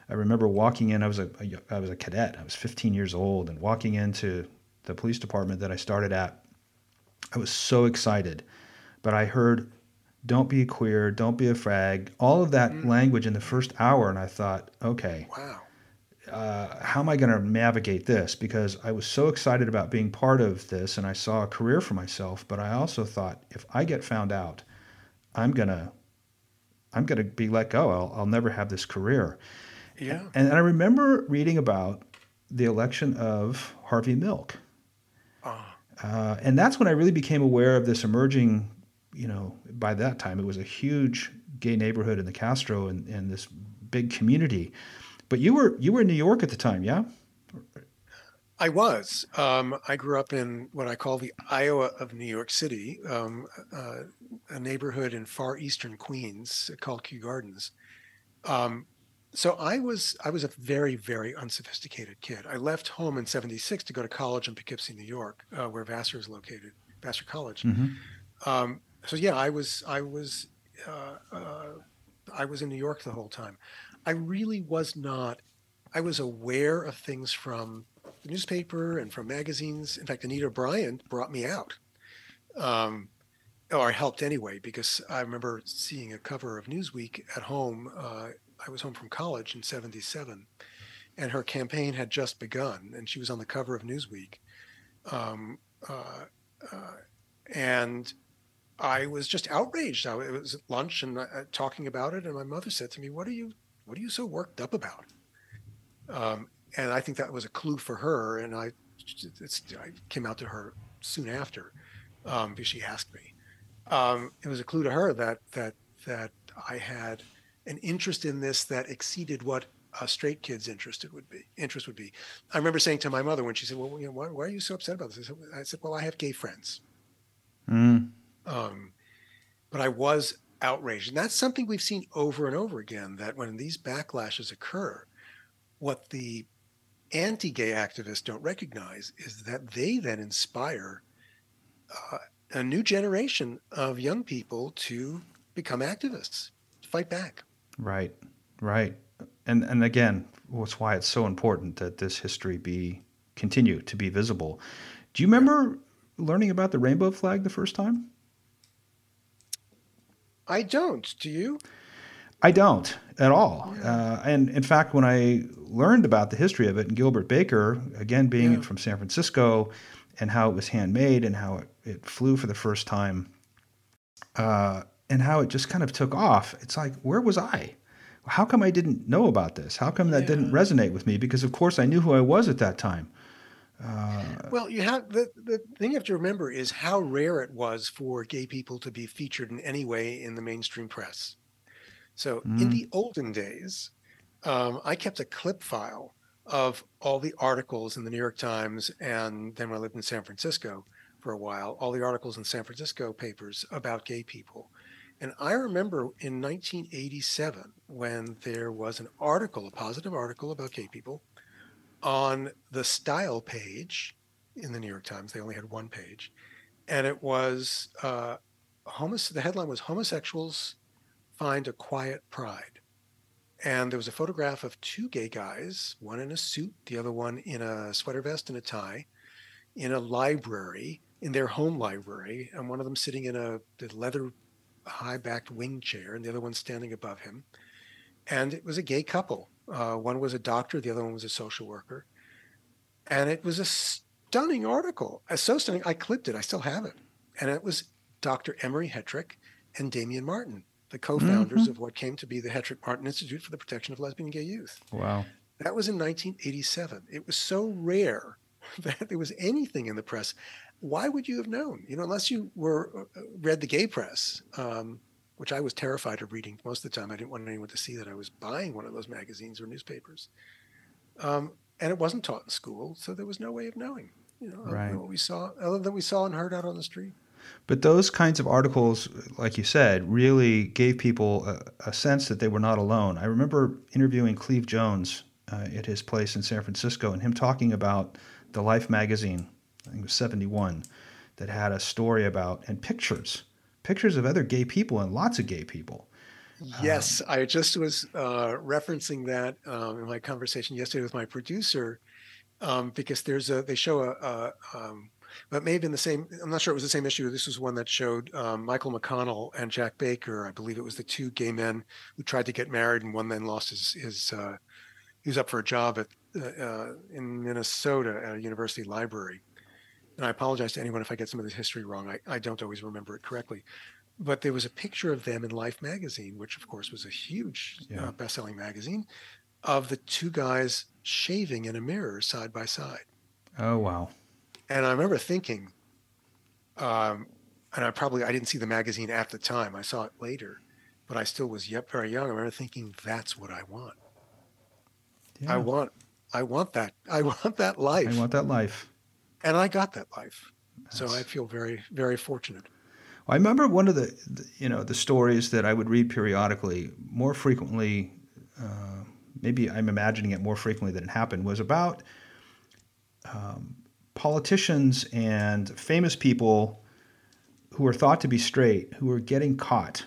[SPEAKER 1] I remember walking in, I was a, a I was a cadet, I was 15 years old, and walking into the police department that I started at, I was so excited. But I heard, don't be queer, don't be a frag, all of that language in the first hour, and I thought, okay,
[SPEAKER 2] Wow.
[SPEAKER 1] uh, how am I going to navigate this? Because I was so excited about being part of this and I saw a career for myself, but I also thought if I get found out, I'm to I'm to be let go. I'll, I'll never have this career.
[SPEAKER 2] Yeah.
[SPEAKER 1] And I remember reading about the election of Harvey Milk.
[SPEAKER 2] Ah,
[SPEAKER 1] Uh, and that's when I really became aware of this emerging, you know, by that time it was a huge gay neighborhood in the Castro and, and this big community. But you were you were in New York at the time, yeah?
[SPEAKER 2] I was. Um, I grew up in what I call the Iowa of New York City, um, uh, a neighborhood in far eastern Queens called Kew Gardens. Um, so I was I was a very very unsophisticated kid. I left home in '76 to go to college in Poughkeepsie, New York, uh, where Vassar is located, Vassar College.
[SPEAKER 1] Mm-hmm.
[SPEAKER 2] Um, so yeah, I was I was uh, uh, I was in New York the whole time. I really was not. I was aware of things from the newspaper and from magazines. In fact, Anita Bryant brought me out, um, or helped anyway, because I remember seeing a cover of Newsweek at home. Uh, I was home from college in '77, and her campaign had just begun, and she was on the cover of Newsweek. Um, uh, uh, and I was just outraged. I it was at lunch and uh, talking about it, and my mother said to me, "What are you? What are you so worked up about?" Um, and I think that was a clue for her. And I, it's, I came out to her soon after um, because she asked me. Um, it was a clue to her that that that I had an interest in this that exceeded what a straight kid's interested would be interest would be. I remember saying to my mother when she said, "Well, you know, why, why are you so upset about this?" I said, I said, "Well, I have gay friends."
[SPEAKER 1] Mm.
[SPEAKER 2] Um, but I was outraged. And that's something we've seen over and over again that when these backlashes occur, what the anti gay activists don't recognize is that they then inspire uh, a new generation of young people to become activists, to fight back.
[SPEAKER 1] Right, right. And and again, that's why it's so important that this history be continue to be visible. Do you remember learning about the rainbow flag the first time?
[SPEAKER 2] I don't. Do you?
[SPEAKER 1] I don't at all. Uh, and in fact, when I learned about the history of it and Gilbert Baker, again being yeah. from San Francisco, and how it was handmade and how it, it flew for the first time, uh, and how it just kind of took off, it's like, where was I? How come I didn't know about this? How come that yeah. didn't resonate with me? Because of course I knew who I was at that time.
[SPEAKER 2] Uh, well, you have the the thing you have to remember is how rare it was for gay people to be featured in any way in the mainstream press. So mm. in the olden days, um, I kept a clip file of all the articles in the New York Times, and then when I lived in San Francisco for a while, all the articles in San Francisco papers about gay people. And I remember in 1987 when there was an article, a positive article about gay people, on the style page in the New York Times. They only had one page, and it was uh, homos- the headline was "Homosexuals Find a Quiet Pride," and there was a photograph of two gay guys, one in a suit, the other one in a sweater vest and a tie, in a library in their home library, and one of them sitting in a leather high-backed wing chair, and the other one standing above him. And it was a gay couple uh, one was a doctor, the other one was a social worker. And it was a stunning article. So stunning. I clipped it. I still have it. And it was Dr. Emery Hetrick and Damien Martin, the co-founders mm-hmm. of what came to be the Hetrick Martin Institute for the Protection of Lesbian and Gay Youth.
[SPEAKER 1] Wow.
[SPEAKER 2] That was in 1987. It was so rare that there was anything in the press. Why would you have known? You know, unless you were uh, read the gay press. Um, which I was terrified of reading most of the time. I didn't want anyone to see that I was buying one of those magazines or newspapers. Um, and it wasn't taught in school, so there was no way of knowing, you know, right. what we saw, other than we saw and heard out on the street.
[SPEAKER 1] But those kinds of articles, like you said, really gave people a, a sense that they were not alone. I remember interviewing Cleve Jones uh, at his place in San Francisco and him talking about the Life magazine, I think it was 71, that had a story about and pictures pictures of other gay people and lots of gay people.
[SPEAKER 2] Yes, um, I just was uh, referencing that um, in my conversation yesterday with my producer um, because there's a they show a, a but maybe in the same I'm not sure it was the same issue. This was one that showed um, Michael McConnell and Jack Baker. I believe it was the two gay men who tried to get married and one then lost his his uh, he was up for a job at uh, uh in Minnesota at a university library and I apologize to anyone if I get some of the history wrong. I, I don't always remember it correctly. But there was a picture of them in Life magazine, which of course was a huge yeah. uh, best-selling magazine, of the two guys shaving in a mirror side by side.
[SPEAKER 1] Oh wow!
[SPEAKER 2] And I remember thinking, um, and I probably I didn't see the magazine at the time. I saw it later, but I still was yet very young. I remember thinking, that's what I want. Yeah. I want I want that. I want that life.
[SPEAKER 1] I want that life
[SPEAKER 2] and I got that life. So I feel very, very fortunate.
[SPEAKER 1] I remember one of the, the, you know, the stories that I would read periodically, more frequently. Uh, maybe I'm imagining it more frequently than it happened. Was about um, politicians and famous people who are thought to be straight who are getting caught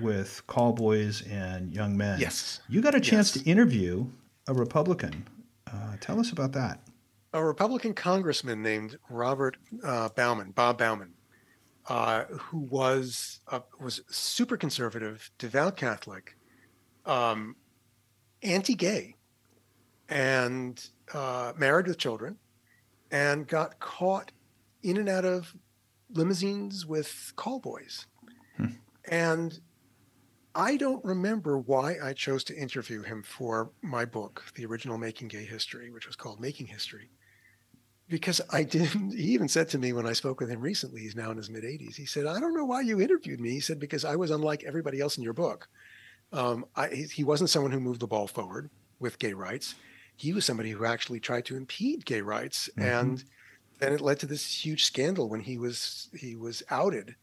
[SPEAKER 1] with call boys and young men.
[SPEAKER 2] Yes,
[SPEAKER 1] you got a chance yes. to interview a Republican. Uh, tell us about that
[SPEAKER 2] a Republican congressman named Robert uh, Bauman, Bob Bauman, uh, who was uh, was super conservative, devout Catholic, um, anti-gay, and uh, married with children, and got caught in and out of limousines with call boys, hmm. and I don't remember why I chose to interview him for my book, the original Making Gay History, which was called Making History because I didn't. He even said to me when I spoke with him recently, he's now in his mid 80s. He said, I don't know why you interviewed me. He said, because I was unlike everybody else in your book. Um, I, he wasn't someone who moved the ball forward with gay rights. He was somebody who actually tried to impede gay rights. Mm-hmm. And then it led to this huge scandal when he was he was outed.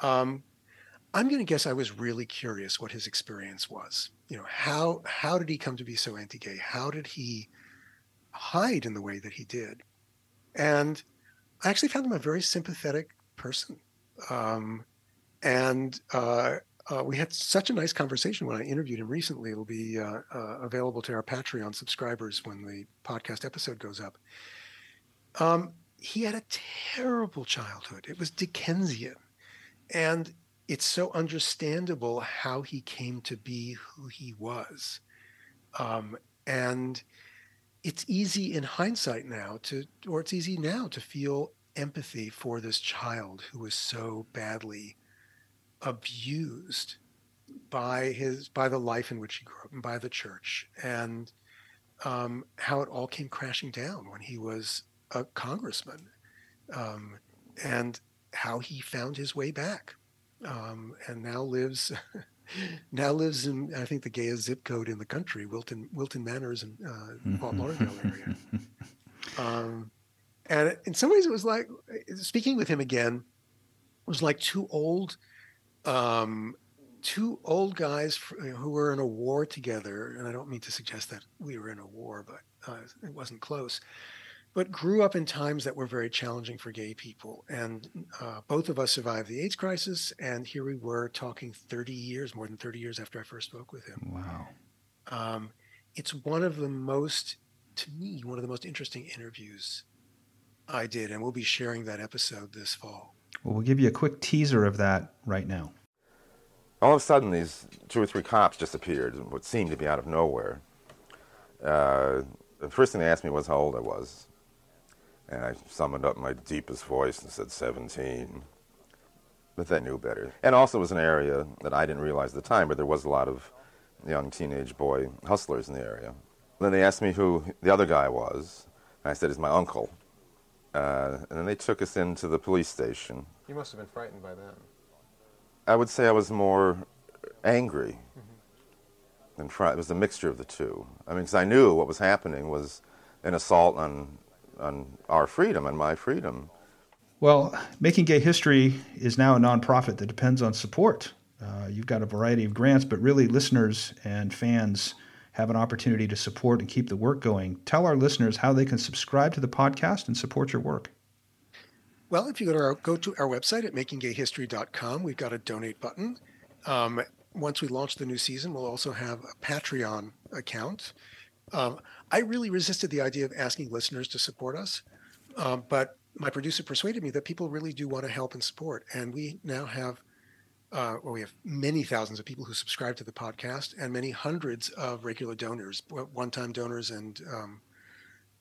[SPEAKER 2] Um, I'm going to guess I was really curious what his experience was. You know, how how did he come to be so anti-gay? How did he hide in the way that he did? And I actually found him a very sympathetic person. Um, and uh, uh, we had such a nice conversation when I interviewed him recently. It'll be uh, uh available to our Patreon subscribers when the podcast episode goes up. Um, he had a terrible childhood. It was Dickensian. And it's so understandable how he came to be who he was. Um, and it's easy in hindsight now to, or it's easy now to feel empathy for this child who was so badly abused by his by the life in which he grew up and by the church and um, how it all came crashing down when he was a congressman um, and how he found his way back um, and now lives now lives in I think the gayest zip code in the country, Wilton Wilton Manors in uh, Fort Lauderdale area. Um, and in some ways, it was like speaking with him again was like two old, um, two old guys who were in a war together. And I don't mean to suggest that we were in a war, but uh, it wasn't close but grew up in times that were very challenging for gay people. And uh, both of us survived the AIDS crisis, and here we were talking 30 years, more than 30 years after I first spoke with him.
[SPEAKER 1] Wow.
[SPEAKER 2] Um, it's one of the most, to me, one of the most interesting interviews I did, and we'll be sharing that episode this fall.
[SPEAKER 1] Well, we'll give you a quick teaser of that right now.
[SPEAKER 3] All of a sudden, these two or three cops just appeared, what seemed to be out of nowhere. Uh, the first thing they asked me was how old I was. And I summoned up my deepest voice and said 17. But they knew better. And also it was an area that I didn't realize at the time, but there was a lot of young teenage boy hustlers in the area. Then they asked me who the other guy was. And I said, he's my uncle. Uh, and then they took us into the police station.
[SPEAKER 5] You must have been frightened by them.
[SPEAKER 3] I would say I was more angry mm-hmm. than frightened. It was a mixture of the two. I mean, because I knew what was happening was an assault on on our freedom and my freedom.
[SPEAKER 1] Well, Making Gay History is now a nonprofit that depends on support. Uh, you've got a variety of grants, but really, listeners and fans have an opportunity to support and keep the work going. Tell our listeners how they can subscribe to the podcast and support your work.
[SPEAKER 2] Well, if you go to our, go to our website at makinggayhistory.com, we've got a donate button. Um, once we launch the new season, we'll also have a Patreon account. Um, I really resisted the idea of asking listeners to support us, um, but my producer persuaded me that people really do want to help and support. And we now have, uh, we have many thousands of people who subscribe to the podcast and many hundreds of regular donors, one-time donors, and um,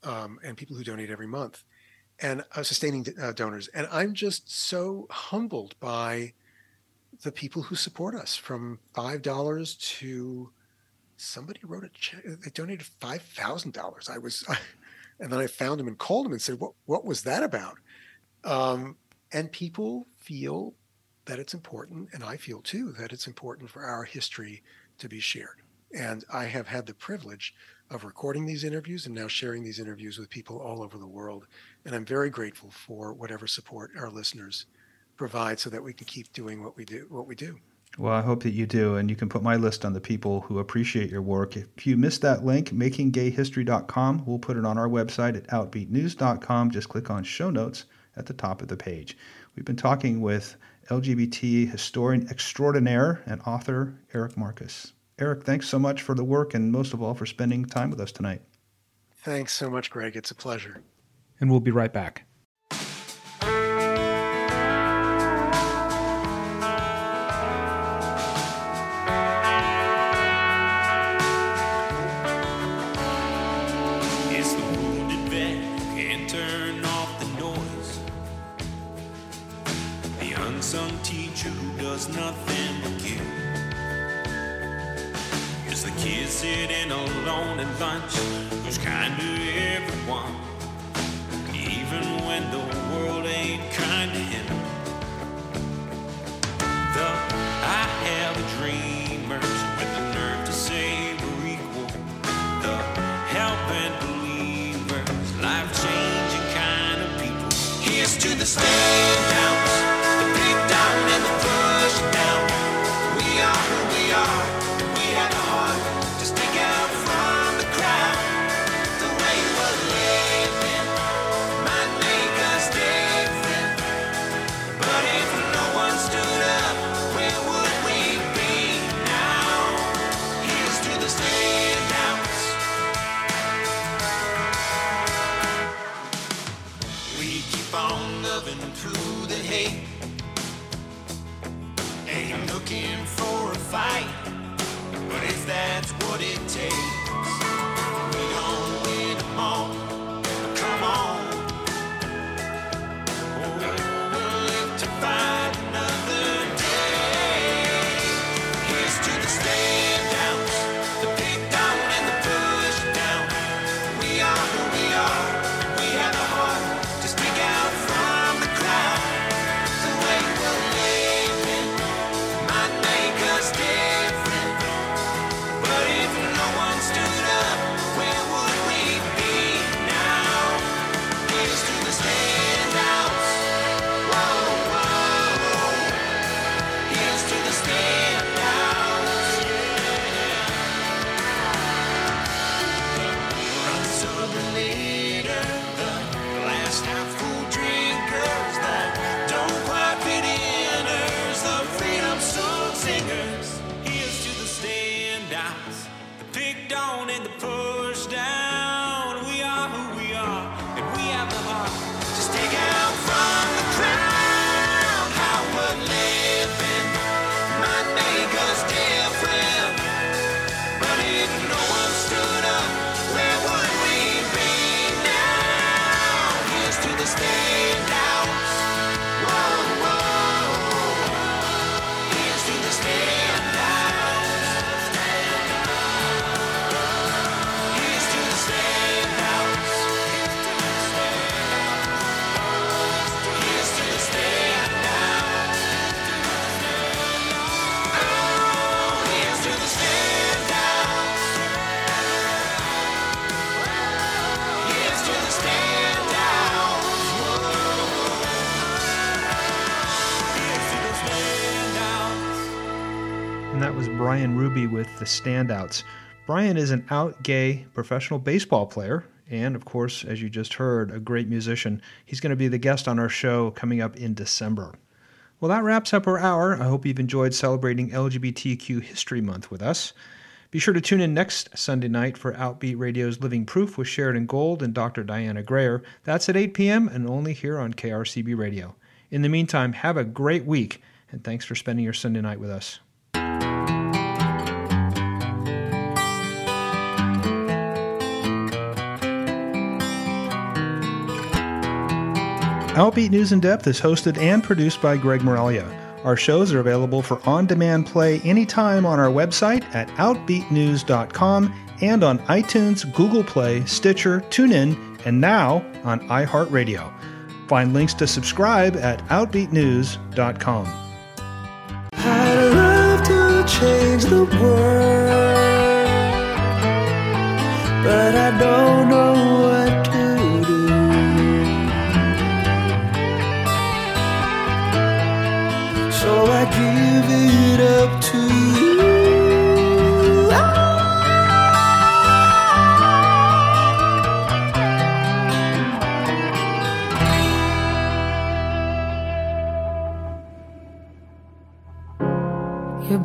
[SPEAKER 2] um, and people who donate every month, and uh, sustaining uh, donors. And I'm just so humbled by the people who support us, from five dollars to somebody wrote a check. They donated five thousand dollars. I was, and then I found him and called him and said, "What what was that about?" Um, and people feel that it's important, and I feel too that it's important for our history to be shared. And I have had the privilege of recording these interviews and now sharing these interviews with people all over the world. And I'm very grateful for whatever support our listeners provide so that we can keep doing what we do what we do.
[SPEAKER 1] Well, I hope that you do, and you can put my list on the people who appreciate your work. If you missed that link, makinggayhistory.com, we'll put it on our website at outbeatnews.com. Just click on show notes at the top of the page. We've been talking with LGBT historian extraordinaire and author Eric Marcus. Eric, thanks so much for the work and most of all for spending time with us tonight.
[SPEAKER 2] Thanks so much, Greg. It's a pleasure.
[SPEAKER 1] And we'll be right back. Standouts. Brian is an out gay professional baseball player and, of course, as you just heard, a great musician. He's going to be the guest on our show coming up in December. Well, that wraps up our hour. I hope you've enjoyed celebrating LGBTQ History Month with us. Be sure to tune in next Sunday night for Outbeat Radio's Living Proof with Sheridan Gold and Dr. Diana Greer. That's at 8 p.m. and only here on KRCB Radio. In the meantime, have a great week, and thanks for spending your Sunday night with us. Outbeat News in Depth is hosted and produced by Greg Moralia. Our shows are available for on demand play anytime on our website at OutbeatNews.com and on iTunes, Google Play, Stitcher, TuneIn, and now on iHeartRadio. Find links to subscribe at OutbeatNews.com.
[SPEAKER 5] I'd love to change the world, but I don't know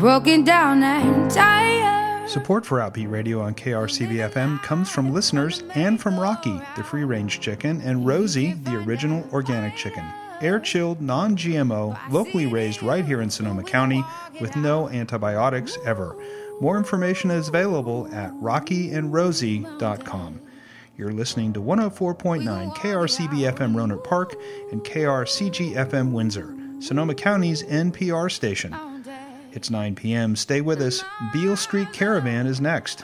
[SPEAKER 6] broken down and tired.
[SPEAKER 1] Support for Outbeat Radio on KRCB FM comes from listeners and from Rocky, the free range chicken, and Rosie, the original organic chicken. Air chilled, non GMO, locally raised right here in Sonoma County with no antibiotics ever. More information is available at rockyandrosie.com. You're listening to 104.9 KRCB FM Rohnert Park and KRCG FM Windsor, Sonoma County's NPR station. It's 9 p.m. Stay with us. Beale Street Caravan is next.